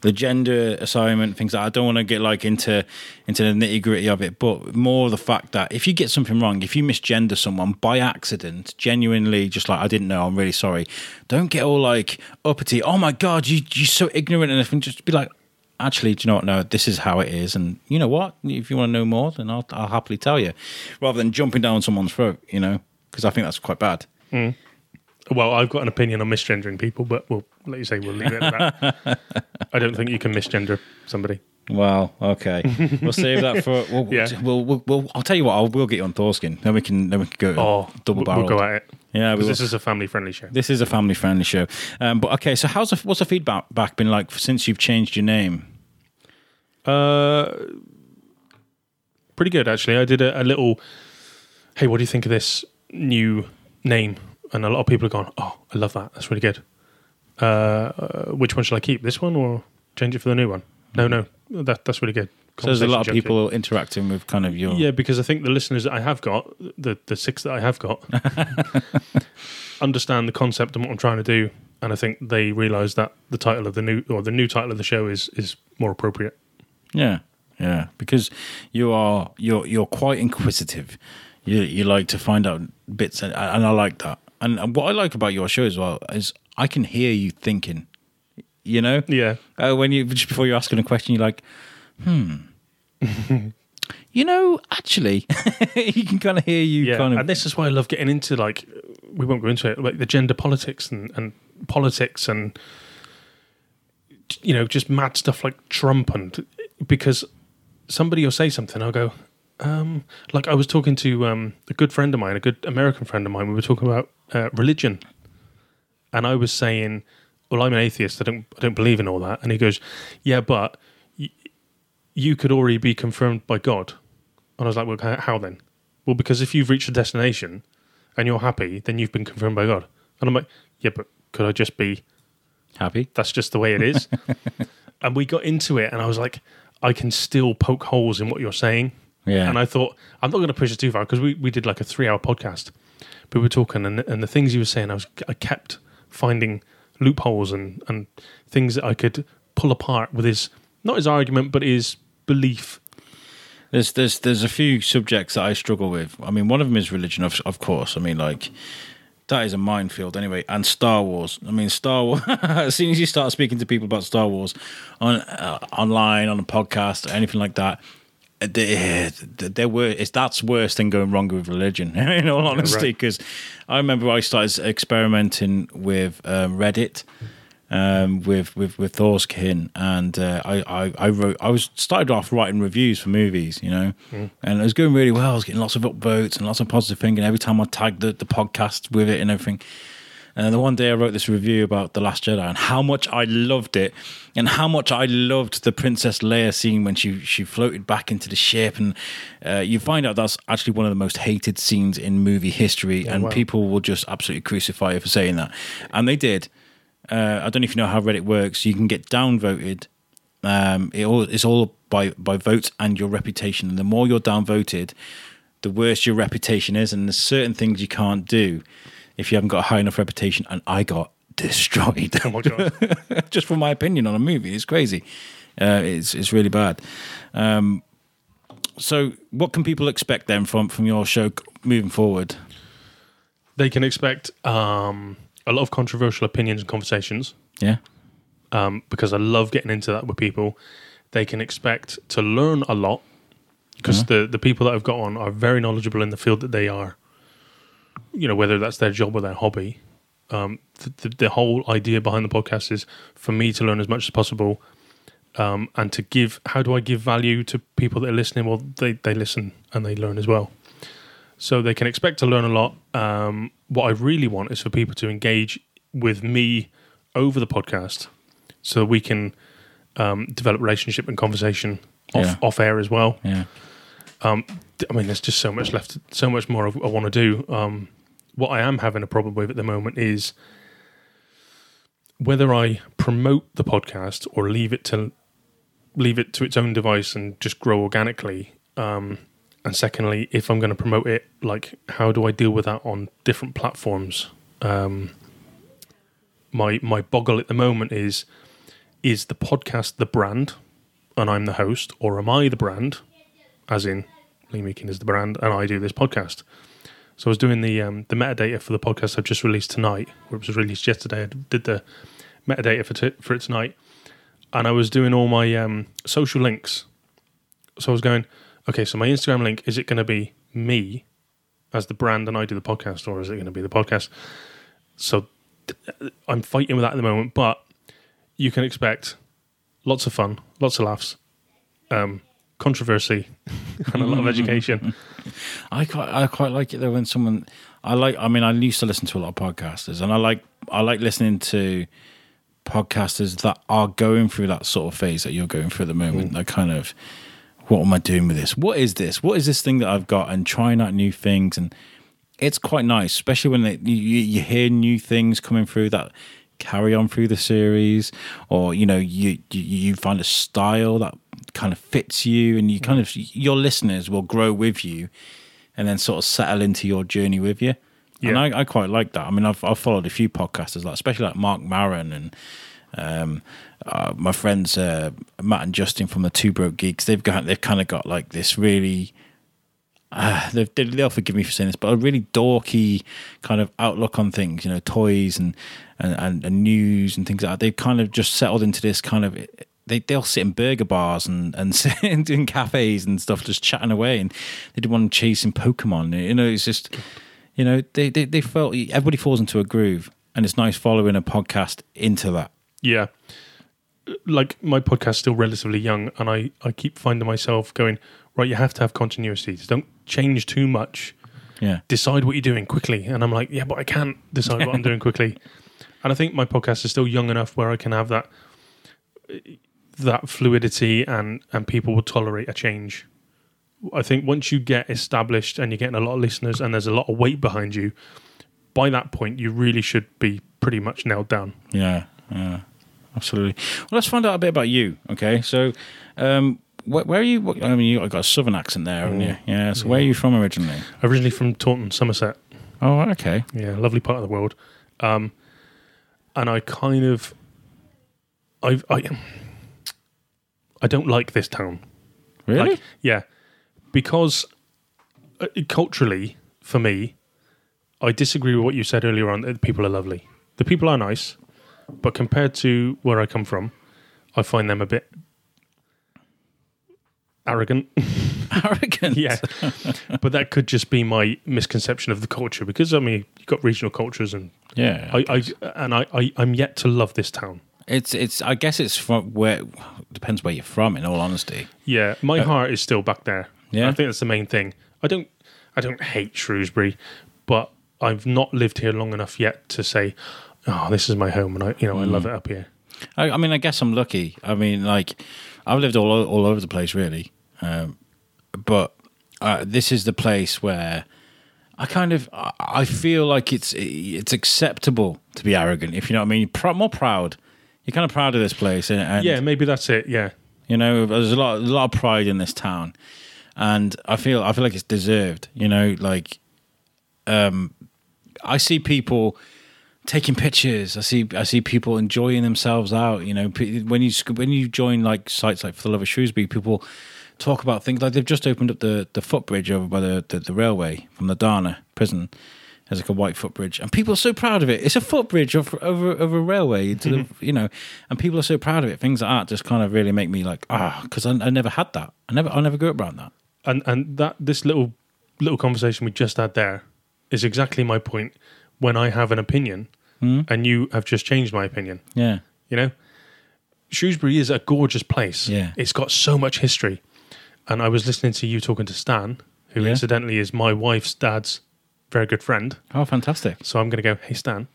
the gender assignment things. That I don't want to get like into into the nitty gritty of it, but more the fact that if you get something wrong, if you misgender someone by accident, genuinely, just like I didn't know, I'm really sorry. Don't get all like uppity. Oh my god, you you're so ignorant and everything. Just be like. Actually, do you know what? No, this is how it is, and you know what? If you want to know more, then I'll, I'll happily tell you, rather than jumping down someone's throat. You know, because I think that's quite bad. Well, I've got an opinion on misgendering people, but we'll let you say we'll leave it at that. I don't think you can misgender somebody. Well, okay, we'll save that for. We'll, Yeah. we'll, we'll, we'll, I'll tell you what. I'll, we'll get you on Thorskin. Then we can. Then we can go. Oh, double we'll, we'll go at it. Yeah, because this is a family-friendly show. This is a family friendly show. Um, but okay, so how's the, what's the feedback back been like since you've changed your name? Uh, pretty good actually. I did a, a little. Hey, what do you think of this new name? And a lot of people have gone, "Oh, I love that. That's really good." Uh, uh, which one should I keep? This one or change it for the new one? No, no, that that's really good. So there's a lot of people interacting with kind of your. Yeah, because I think the listeners that I have got, the the six that I have got, understand the concept and what I'm trying to do, and I think they realise that the title of the new or the new title of the show is is more appropriate. Yeah, yeah, because you are you're you're quite inquisitive. You you like to find out bits, and, and I like that. And, and what I like about your show as well is I can hear you thinking. You know, Yeah, uh, when you just before you're asking a question, you're like, hmm. you know, actually, you can kind of hear you yeah, kind of and this is why I love getting into like we won't go into it, like the gender politics and and politics and you know just mad stuff like Trump and because somebody will say something, I'll go. Um, like I was talking to um, a good friend of mine, a good American friend of mine. We were talking about uh, religion, and I was saying, "Well, I'm an atheist. I don't, I don't believe in all that." And he goes, "Yeah, but y- you could already be confirmed by God." And I was like, "Well, how then?" Well, because if you've reached a destination and you're happy, then you've been confirmed by God. And I'm like, "Yeah, but could I just be happy. that's just the way it is. and we got into it, and I was like, I can still poke holes in what you're saying. Yeah, And I thought, I'm not going to push it too far because we, we did like a three hour podcast. But we were talking, and, and the things you were saying, I was I kept finding loopholes and, and things that I could pull apart with his, not his argument, but his belief. There's there's there's a few subjects that I struggle with. I mean, one of them is religion, of of course. I mean, like that is a minefield anyway. And Star Wars. I mean, Star Wars. as soon as you start speaking to people about Star Wars on uh, online on a podcast or anything like that. Uh, They, they're. It's that's worse than going wrong with religion. In all honesty, right. because I remember I started experimenting with um, Reddit, um, with with with Thor's kin, and uh, I, I I wrote I was started off writing reviews for movies, you know, and it was going really well. I was getting lots of upvotes and lots of positive thinking every time I tagged the, the podcast with it and everything. And then one day I wrote this review about The Last Jedi and how much I loved it and how much I loved the Princess Leia scene when she, she floated back into the ship. And uh, you find out that's actually one of the most hated scenes in movie history. and wow. people will just absolutely crucify you for saying that. And they did. Uh, I don't know if you know how Reddit works. You can get downvoted. Um, it all, it's all by, by votes and your reputation. And the more you're downvoted, the worse your reputation is. And there's certain things you can't do if you haven't got a high enough reputation. And I got destroyed Oh my God. just for my opinion on a movie. It's crazy. Uh, it's it's really bad. Um, so, what can people expect then from from your show moving forward? they can expect um, a lot of controversial opinions and conversations. Yeah, um, because I love getting into that with people. They can expect to learn a lot because the the people that I've got on are very knowledgeable in the field that they are. You know, whether that's their job or their hobby. Um, the, the, the whole idea behind the podcast is for me to learn as much as possible, um, and to give. How do I give value to people that are listening? Well, they they listen and they learn as well. So they can expect to learn a lot. Um, what I really want is for people to engage with me over the podcast, so we can um, develop relationship and conversation off Yeah. off air as well. yeah, D- I mean, there's just so much left, so much more I, I want to do. Um, what I am having a problem with at the moment is whether I promote the podcast or leave it to leave it to its own device and just grow organically? Um, and secondly, if I'm going to promote it, like how do I deal with that on different platforms? Um, my my boggle at the moment is is the podcast the brand and I'm the host, or am I the brand, as in Lea Meakin is the brand and I do this podcast? So I was doing the um, the metadata for the podcast I've just released tonight, or it was released yesterday. I did the metadata for t- for it tonight, and I was doing all my um, social links. So I was going, okay, so my Instagram link is it going to be me as the brand and I do the podcast, or is it going to be the podcast? So th- I'm fighting with that at the moment, but you can expect lots of fun, lots of laughs, um, controversy, and a lot of education. I quite I quite like it though when someone I like I mean I used to listen to a lot of podcasters and I like I like listening to podcasters that are going through that sort of phase that you're going through at the moment. Mm. That kind of what am I doing with this? What is this? What is this thing that I've got? And trying out new things and it's quite nice, especially when they, you, you hear new things coming through that carry on through the series, or you know you you, you find a style that kind of fits you, and you kind of your listeners will grow with you, and then sort of settle into your journey with you. And I, I quite like that. I mean, I've I've followed a few podcasters, like especially like Marc Maron and um, uh, my friends uh, Matt and Justin from the Two Broke Geeks. They've got they've kind of got like this really uh, they they'll forgive me for saying this, but a really dorky kind of outlook on things, you know, toys and and, and, and news and things like that. They've kind of just settled into this kind of. They they'll sit in burger bars and and sit in cafes and stuff, just chatting away, and they did one chasing Pokemon. You know, it's just, you know, they they they felt everybody falls into a groove, and it's nice following a podcast into that. Yeah. Like my podcast's still relatively young, and I, I keep finding myself going, right, you have to have continuity. Just don't change too much. Yeah, Decide what you're doing quickly. And I'm like, yeah, but I can't decide what I'm doing quickly. And I think my podcast is still young enough where I can have that that fluidity and, and people will tolerate a change. I think once you get established and you're getting a lot of listeners and there's a lot of weight behind you, by that point you really should be pretty much nailed down. Yeah, yeah, absolutely. Well, let's find out a bit about you. Okay, so um, where, where are you? what- I mean, you got a southern accent there, haven't you? Yeah. So where are you from originally? Originally from Taunton, Somerset. Oh, okay. Yeah, lovely part of the world. Um, and I kind of, I, I, I don't like this town. Really? Like, yeah, because uh, culturally, for me, I disagree with what you said earlier on. That the people are lovely. The people are nice, but compared to where I come from, I find them a bit arrogant. Arrogant. yeah, but that could just be my misconception of the culture because I mean you've got regional cultures and Yeah. I, I and I, I I'm yet to love this town. it's it's. I guess it's from where. Depends where you're from. In all honesty. Yeah, my uh, heart is still back there. Yeah? I think that's the main thing. I don't I don't hate Shrewsbury, but I've not lived here long enough yet to say, oh, this is my home, and I you know I love mm. it up here. I, I mean, I guess I'm lucky. I mean, like, I've lived all all over the place, really. Um, but uh, this is the place where I kind of I- feel like it's it's acceptable to be arrogant, if you know what I mean. Pr- more proud. You're kind of proud of this place, and, and Yeah, maybe that's it. Yeah, you know, there's a lot, a lot of pride in this town, and I feel, I feel like it's deserved. You know, like, um, I see people taking pictures. I see, I see people enjoying themselves out. You know, when you when you join like sites like For the Love of Shrewsbury, people talk about things like they've just opened up the the footbridge over by the the, the railway from the Dana prison. There's like a white footbridge, and people are so proud of it. It's a footbridge over over, over a railway to the you know, and people are so proud of it. Things like that just kind of really make me like ah, because I, I never had that. I never I never grew up around that. and and that this little little conversation we just had there is exactly my point. When I have an opinion, hmm? and you have just changed my opinion, Yeah, you know, Shrewsbury is a gorgeous place. Yeah. it's got so much history. And I was listening to you talking to Stan, who Yeah. incidentally is my wife's dad's very good friend. oh fantastic. So I'm going to go, hey Stan,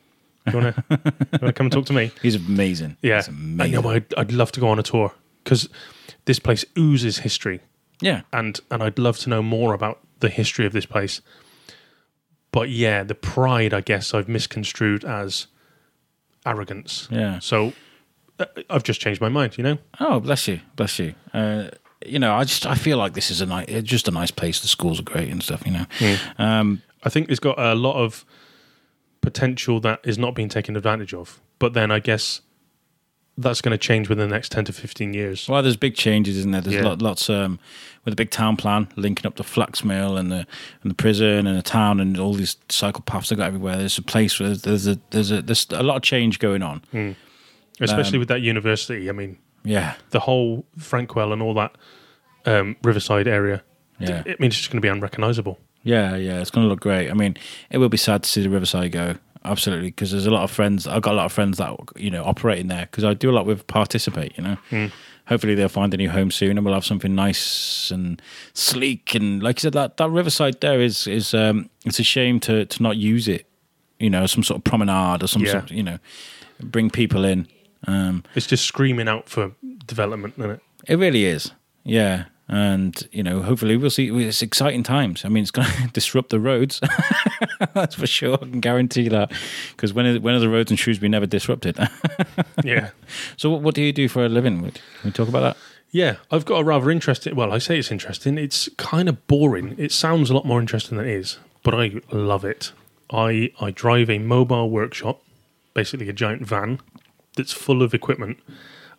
you want to come and talk to me? He's amazing. Yeah, He's I amazing. know. but I'd, I'd love to go on a tour because this place oozes history, yeah, and and I'd love to know more about the history of this place. But yeah, the pride, I guess, I've misconstrued as arrogance. yeah. So uh, I've just changed my mind. You know, Oh, bless you, bless you. Uh, you know, I just I feel like this is a nice, it's just a nice place. The schools are great and stuff. You know, um, I think it's got a lot of potential that is not being taken advantage of. But then I guess that's going to change within the next ten to fifteen years. well, there's big changes, isn't there? There's Yeah. lot, lots um, with the big town plan linking up the flax mill and the and the prison and the town and all these cycle paths they got everywhere. There's a place where there's a there's a there's a lot of change going on. Especially Um, with that university. I mean, Yeah, the whole Frankwell and all that um, Riverside area. yeah. It means it's just going to be unrecognizable. Yeah, yeah, it's going to look great. I mean, it will be sad to see the Riverside go. Absolutely, because there's a lot of friends. I've got a lot of friends that you know operate in there because I do a lot with participate. You know, hopefully they'll find a new home soon and we'll have something nice and sleek. And like I said, that that Riverside there is is um, it's a shame to to not use it. You know, some sort of promenade or some Yeah. sort. You know, bring people in. Um, It's just screaming out for development, isn't it? it really is. Yeah. And, you know, hopefully we'll see. It's exciting times. I mean, it's going to disrupt the roads. That's for sure. I can guarantee that. Because when, is, when are the roads in Shrewsbury never disrupted? Yeah. so, what, what do you do for a living? Can we talk about that? Yeah, I've got a rather interesting. Well, I say it's interesting. It's kind of boring. It sounds a lot more interesting than it is, but I love it. I I drive a mobile workshop, basically a giant van that's full of equipment,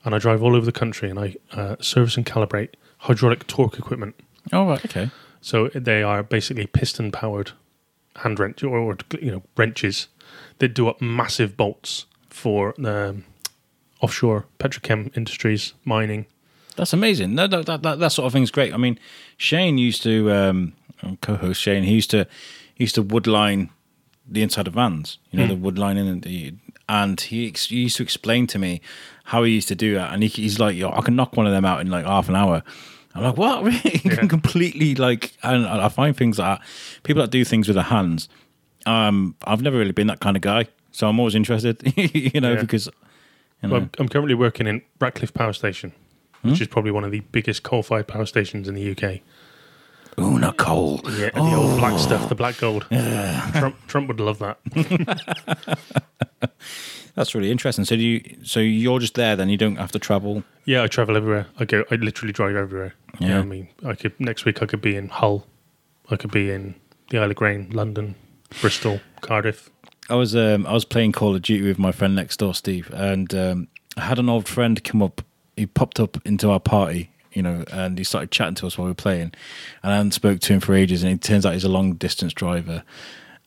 and I drive all over the country and I uh, service and calibrate hydraulic torque equipment. Oh, right. Okay. So they are basically piston powered hand wrench or, or you know wrenches that do up massive bolts for um, offshore petrochem industries, mining. That's amazing. No, that, that, that, that sort of thing's great. I mean, Shane used to, um, co-host Shane, he used to, he used to woodline the inside of vans. You know, the wood lining and the, and he, ex- he used to explain to me how he used to do that. And he, he's like, "Yo, I can knock one of them out in like half an hour." I'm like, "What? You can completely like?" And I find things that people that do things with their hands. Um, I've never really been that kind of guy, so I'm always interested. you know, Yeah. because you know, Well, I'm, I'm currently working in Ratcliffe Power Station, which is probably one of the biggest coal-fired power stations in the UK. Not coal. Yeah, the old black stuff, the black gold. Trump, Trump would love that. That's really interesting. So do you? So you're just there, then you don't have to travel. Yeah, I travel everywhere. I go. I literally drive everywhere. You know Yeah. I mean, I could next week. I could be in Hull. I could be in the Isle of Grain, London, Bristol, Cardiff. I was um, I was playing Call of Duty with my friend next door, Steve, and um, I had an old friend come up. He popped up into our party, you know, and he started chatting to us while we were playing. And I spoke to him for ages, and it turns out he's a long distance driver.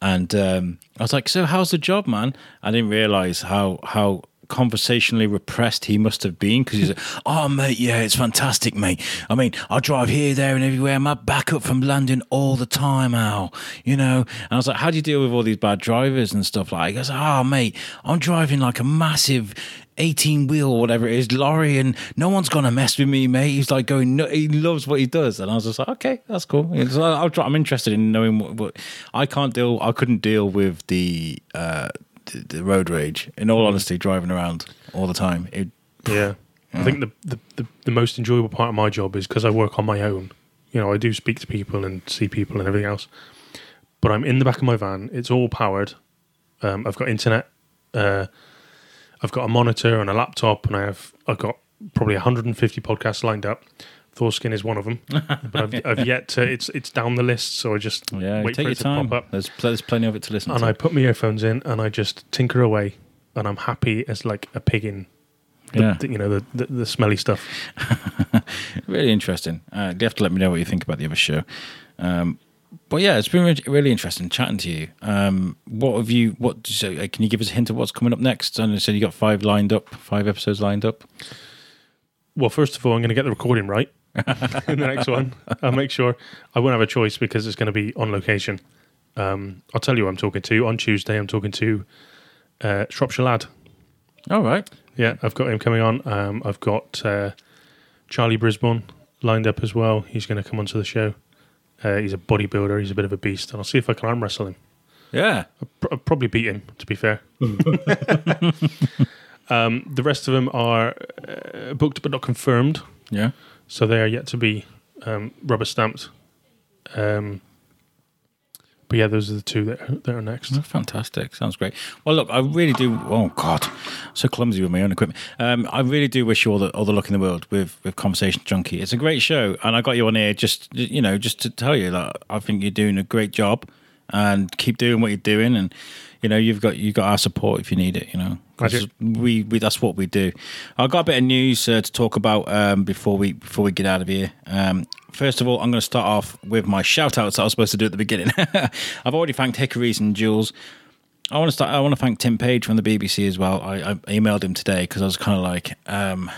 And um, I was like, "So how's the job, man?" I didn't realize how how conversationally repressed he must have been because he's like, "Oh, mate, yeah, it's fantastic, mate. I mean, I drive here, there, and everywhere. I'm back up from London all the time, Al. You know." And I was like, "How do you deal with all these bad drivers and stuff like?" He goes, "Oh, mate, I'm driving like a massive." 18 wheel or whatever it is lorry and no one's gonna mess with me mate he's like going no, he loves what he does and i was just like okay that's cool so try, i'm interested in knowing what, what i can't deal i couldn't deal with the uh the, the road rage in all honesty driving around all the time it, Yeah, I think the, the the the most enjoyable part of my job is because I work on my own. You know, I do speak to people and see people and everything else, but I'm in the back of my van. It's all powered. Um, I've got internet. Uh, I've got a monitor and a laptop, and I have I've got probably 150 podcasts lined up. Thorskin is one of them, but I've, I've yet to. It's it's down the list, so I just yeah wait take for your it to time pop up. there's, there's plenty of it to listen to. And to I put my earphones in, and I just tinker away, and I'm happy as like a pig in. The, Yeah. the- you know the, the the smelly stuff. really interesting. Uh, you have to let me know what you think about the other show. Um, but yeah, it's been re- really interesting chatting to you. Um, what have you? What so, uh, can you give us a hint of what's coming up next? I know you said you got five lined up, five episodes lined up. Well, first of all, I'm going to get the recording right in the next one. I'll make sure I won't have a choice because it's going to be on location. Um, I'll tell you who I'm talking to. On Tuesday, I'm talking to uh, Shropshire Lad. All right. Yeah, I've got him coming on. Um, I've got uh, Charlie Brisbane lined up as well. He's going to come onto the show. Uh, he's a bodybuilder. He's a bit of a beast, and I'll see if I can arm wrestle him. Yeah. Pr- I'll probably beat him, to be fair. um, the rest of them are uh, booked but not confirmed. Yeah. So they are yet to be um, rubber stamped. Um, But yeah, those are the two that, that are next. That's fantastic. Sounds great. Well, look, I really do. Oh God, so clumsy with my own equipment. Um, I really do wish you all the all the luck in the world with with Conversation Junkie. It's a great show, and I got you on here just you know just to tell you that I think you're doing a great job, and keep doing what you're doing, and you know you've got you've got our support if you need it. You know, we, we that's what we do. I got a bit of news uh, to talk about um, before we before we get out of here. Um, first of all, I'm going to start off with my shout outs that I was supposed to do at the beginning. I've already thanked Hickory's and Jules. I want to start. I want to thank Tim Page from the BBC as well. I, I emailed him today because I was kind of like, um,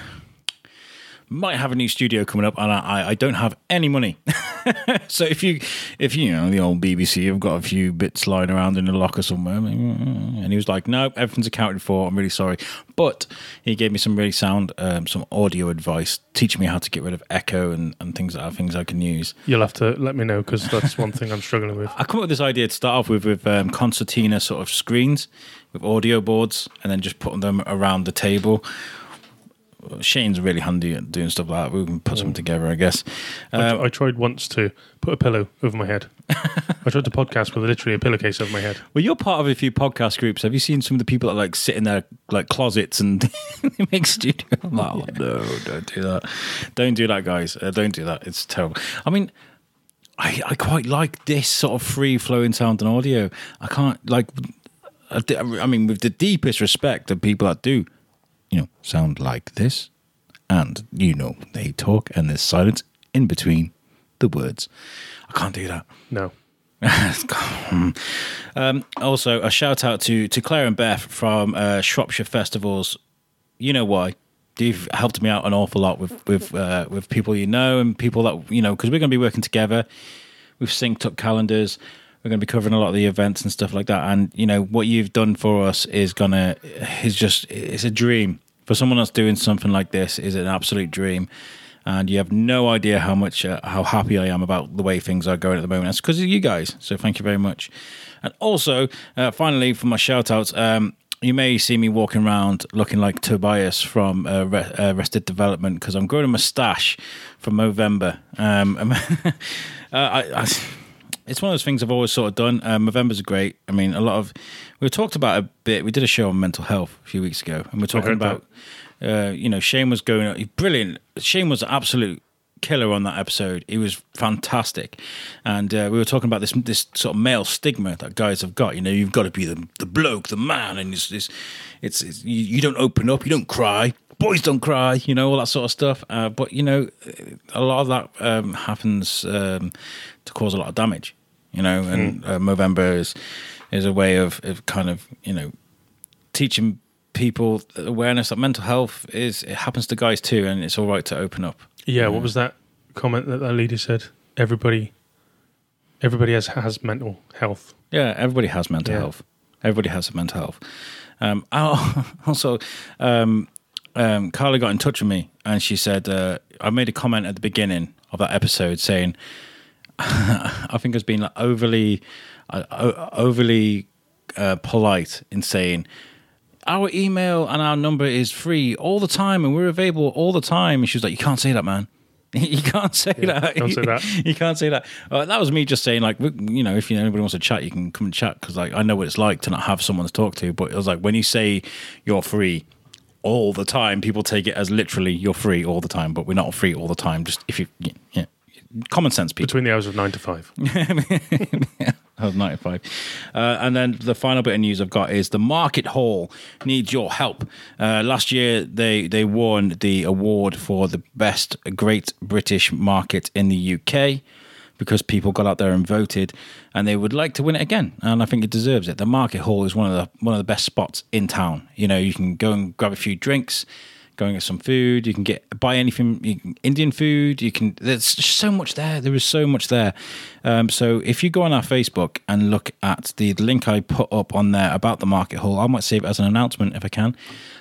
might have a new studio coming up, and I, I- don't have any money. so if you, if you know the old BBC, have got a few bits lying around in a locker somewhere, and he was like, "No, everything's accounted for. I'm really sorry," but he gave me some really sound, um, some audio advice, teaching me how to get rid of echo and, and things that are things I can use. You'll have to let me know because that's one thing I'm struggling with. I come up with this idea to start off with with um, concertina sort of screens with audio boards, and then just putting them around the table. Shane's really handy at doing stuff like that. We can put something together, I guess. I, Um, I tried once to put a pillow over my head. I tried to podcast with literally a pillowcase over my head. well, you're part of a few podcast groups. Have you seen some of the people that like sit in their like closets and they make studio? I'm like, oh, no, don't do that. Don't do that, guys. Uh, don't do that. It's terrible. I mean, I, I quite like this sort of free flowing sound and audio. I can't like. I I mean, with the deepest respect of people that do, you know, sound like this, and you know, they talk and there's silence in between the words. I can't do that. No. um, also, a shout out to to Claire and Beth from uh, Shropshire Festivals. You know why? You've helped me out an awful lot with with uh, with people you know and people that you know because we're going to be working together. We've synced up calendars. We're going to be covering a lot of the events and stuff like that. And you know what you've done for us is gonna is just it's a dream for someone that's doing something like this. Is an absolute dream and you have no idea how much uh, how happy I am about the way things are going at the moment. That's because of you guys. So thank you very much. And also, uh, finally, for my shout outs, um, you may see me walking around looking like Tobias from uh, uh, Development because I'm growing a moustache from November. Um, uh, I, I, it's one of those things I've always sort of done. Um, November's great. I mean, a lot of we talked about a bit. We did a show on mental health a few weeks ago, and we're talking about uh, you know, Shane was going brilliant. Shane was an absolute killer on that episode. He was fantastic, and uh, we were talking about this this sort of male stigma that guys have got. You know, you've got to be the the bloke, the man, and it's it's, it's, it's you, you don't open up, you don't cry. Boys don't cry, you know all that sort of stuff. Uh, but you know, a lot of that um, happens um, to cause a lot of damage. You know, and uh, Movember is is a way of, of kind of you know teaching people awareness that mental health is it happens to guys too, and it's all right to open up. Yeah, what was that comment that that leader said? Everybody, everybody has has mental health. Yeah, everybody has mental Yeah. health. Everybody has mental health. Um, also, um, um, Carla got in touch with me and she said, uh, I made a comment at the beginning of that episode saying, I think it's been like overly, uh, overly uh, polite in saying, our email and our number is free all the time and we're available all the time. And she was like, You can't say that, man. you can't say that. don't say that. you can't say that. Uh, that was me just saying, like, you know, if you anybody wants to chat, you can come and chat because, like, I know what it's like to not have someone to talk to. But it was like when you say you're free all the time, people take it as literally you're free all the time. But we're not free all the time. Just if you, yeah, common sense, people. Between the hours of nine to five. Was 95. Uh, and then the final bit of news I've got is the Market Hall needs your help. Uh, last year, they, they won the award for the best Great British Market in the UK because people got out there and voted, and they would like to win it again. And I think it deserves it. The Market Hall is one of the one of the best spots in town. You know, you can go and grab a few drinks go and get some food. You can get buy anything can, Indian food. You can. There's so much there. There is so much there. Um, so if you go on our Facebook and look at the, the link I put up on there about the market hall, I might save it as an announcement if I can.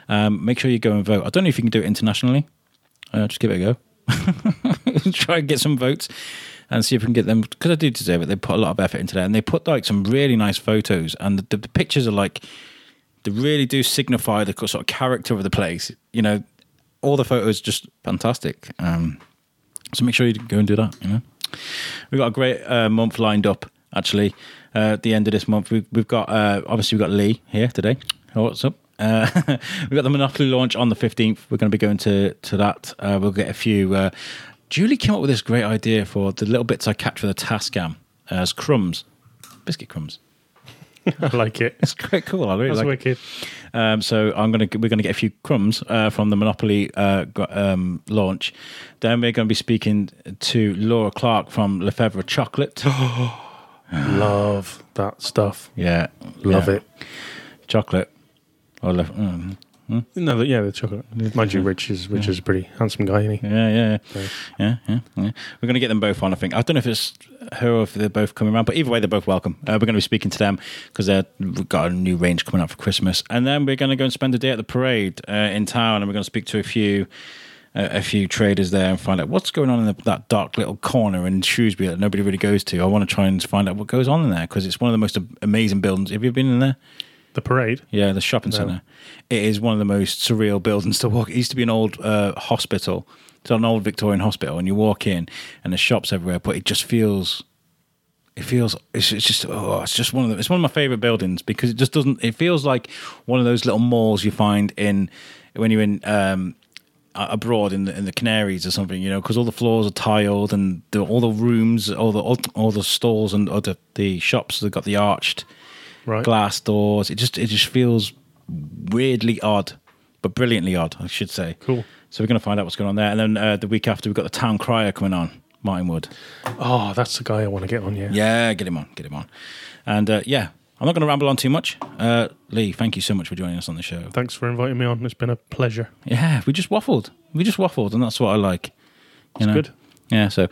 Um, make sure you go and vote. I don't know if you can do it internationally. Uh, just give it a go. Try and get some votes and see if we can get them because I do deserve it. They put a lot of effort into that, and they put like some really nice photos, and the, the pictures are like they really do signify the sort of character of the place. You know, all the photos just fantastic. Um, so make sure you go and do that. You know, we've got a great uh, month lined up actually. Uh, at the end of this month, we've, we've got uh, obviously we've got Lea here today. What's up? Uh, we've got the Monopoly launch on the fifteenth. We're going to be going to to that. Uh, we'll get a few. Uh, Julie came up with this great idea for the little bits I catch with the Tascam as crumbs, biscuit crumbs. I like it. It's quite cool. I really That's like. it. wicked. Um, so I'm gonna we're gonna get a few crumbs uh, from the Monopoly uh, um, launch. Then we're going to be speaking to Laura Clark from Lefebvre Chocolate. Love that stuff. yeah, Love yeah. it. Chocolate. Or Lef- mm. No, the, yeah, the chocolate. Mind you, Rich is Rich is a pretty handsome guy, isn't he? Yeah, yeah, Yeah. yeah, yeah, yeah. We're going to get them both on. I think. I don't know if it's her or if they're both coming around, but either way, they're both welcome. Uh, we're going to be speaking to them because they've got a new range coming out for Christmas, and then we're going to go and spend a day at the parade uh, in town, and we're going to speak to a few. A few traders there and find out what's going on in the, that dark little corner in Shrewsbury that nobody really goes to. I want to try and find out what goes on in there because it's one of the most amazing buildings. Have you been in there? The parade. Yeah, the shopping No. centre. It is one of the most surreal buildings to walk. It used to be an old uh, hospital. It's an old Victorian hospital, and you walk in, and there's shops everywhere. But it just feels, it feels, it's, it's just, oh, it's just one of the, it's one of my favourite buildings because it just doesn't. It feels like one of those little malls you find in when you're in. Um, abroad in the in the Canaries or something, you know, because all the floors are tiled and the, all the rooms, all the all, all the stalls and all the, the shops they've got the arched Right. glass doors. It just it just feels weirdly odd, but brilliantly odd, I should say. Cool. So we're going to find out what's going on there, and then uh, the week after we've got the town crier coming on, Martin Wood. Oh, that's the guy I want to get on. Yeah. Yeah, get him on, get him on, and uh, yeah, I'm not going to ramble on too much. Uh, Lea, thank you so much for joining us on the show. Thanks for inviting me on. It's been a pleasure. Yeah, we just waffled. We just waffled, and that's what I like. You know? good. Yeah. So,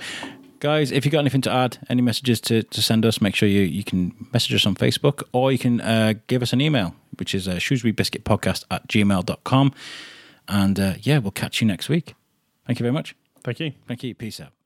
guys, if you've got anything to add, any messages to, to send us, make sure you, you can message us on Facebook or you can uh, give us an email, which is uh, shrewsburybiscuitpodcast at gmail.com. And uh, yeah, we'll catch you next week. Thank you very much. Thank you. Thank you. Peace out.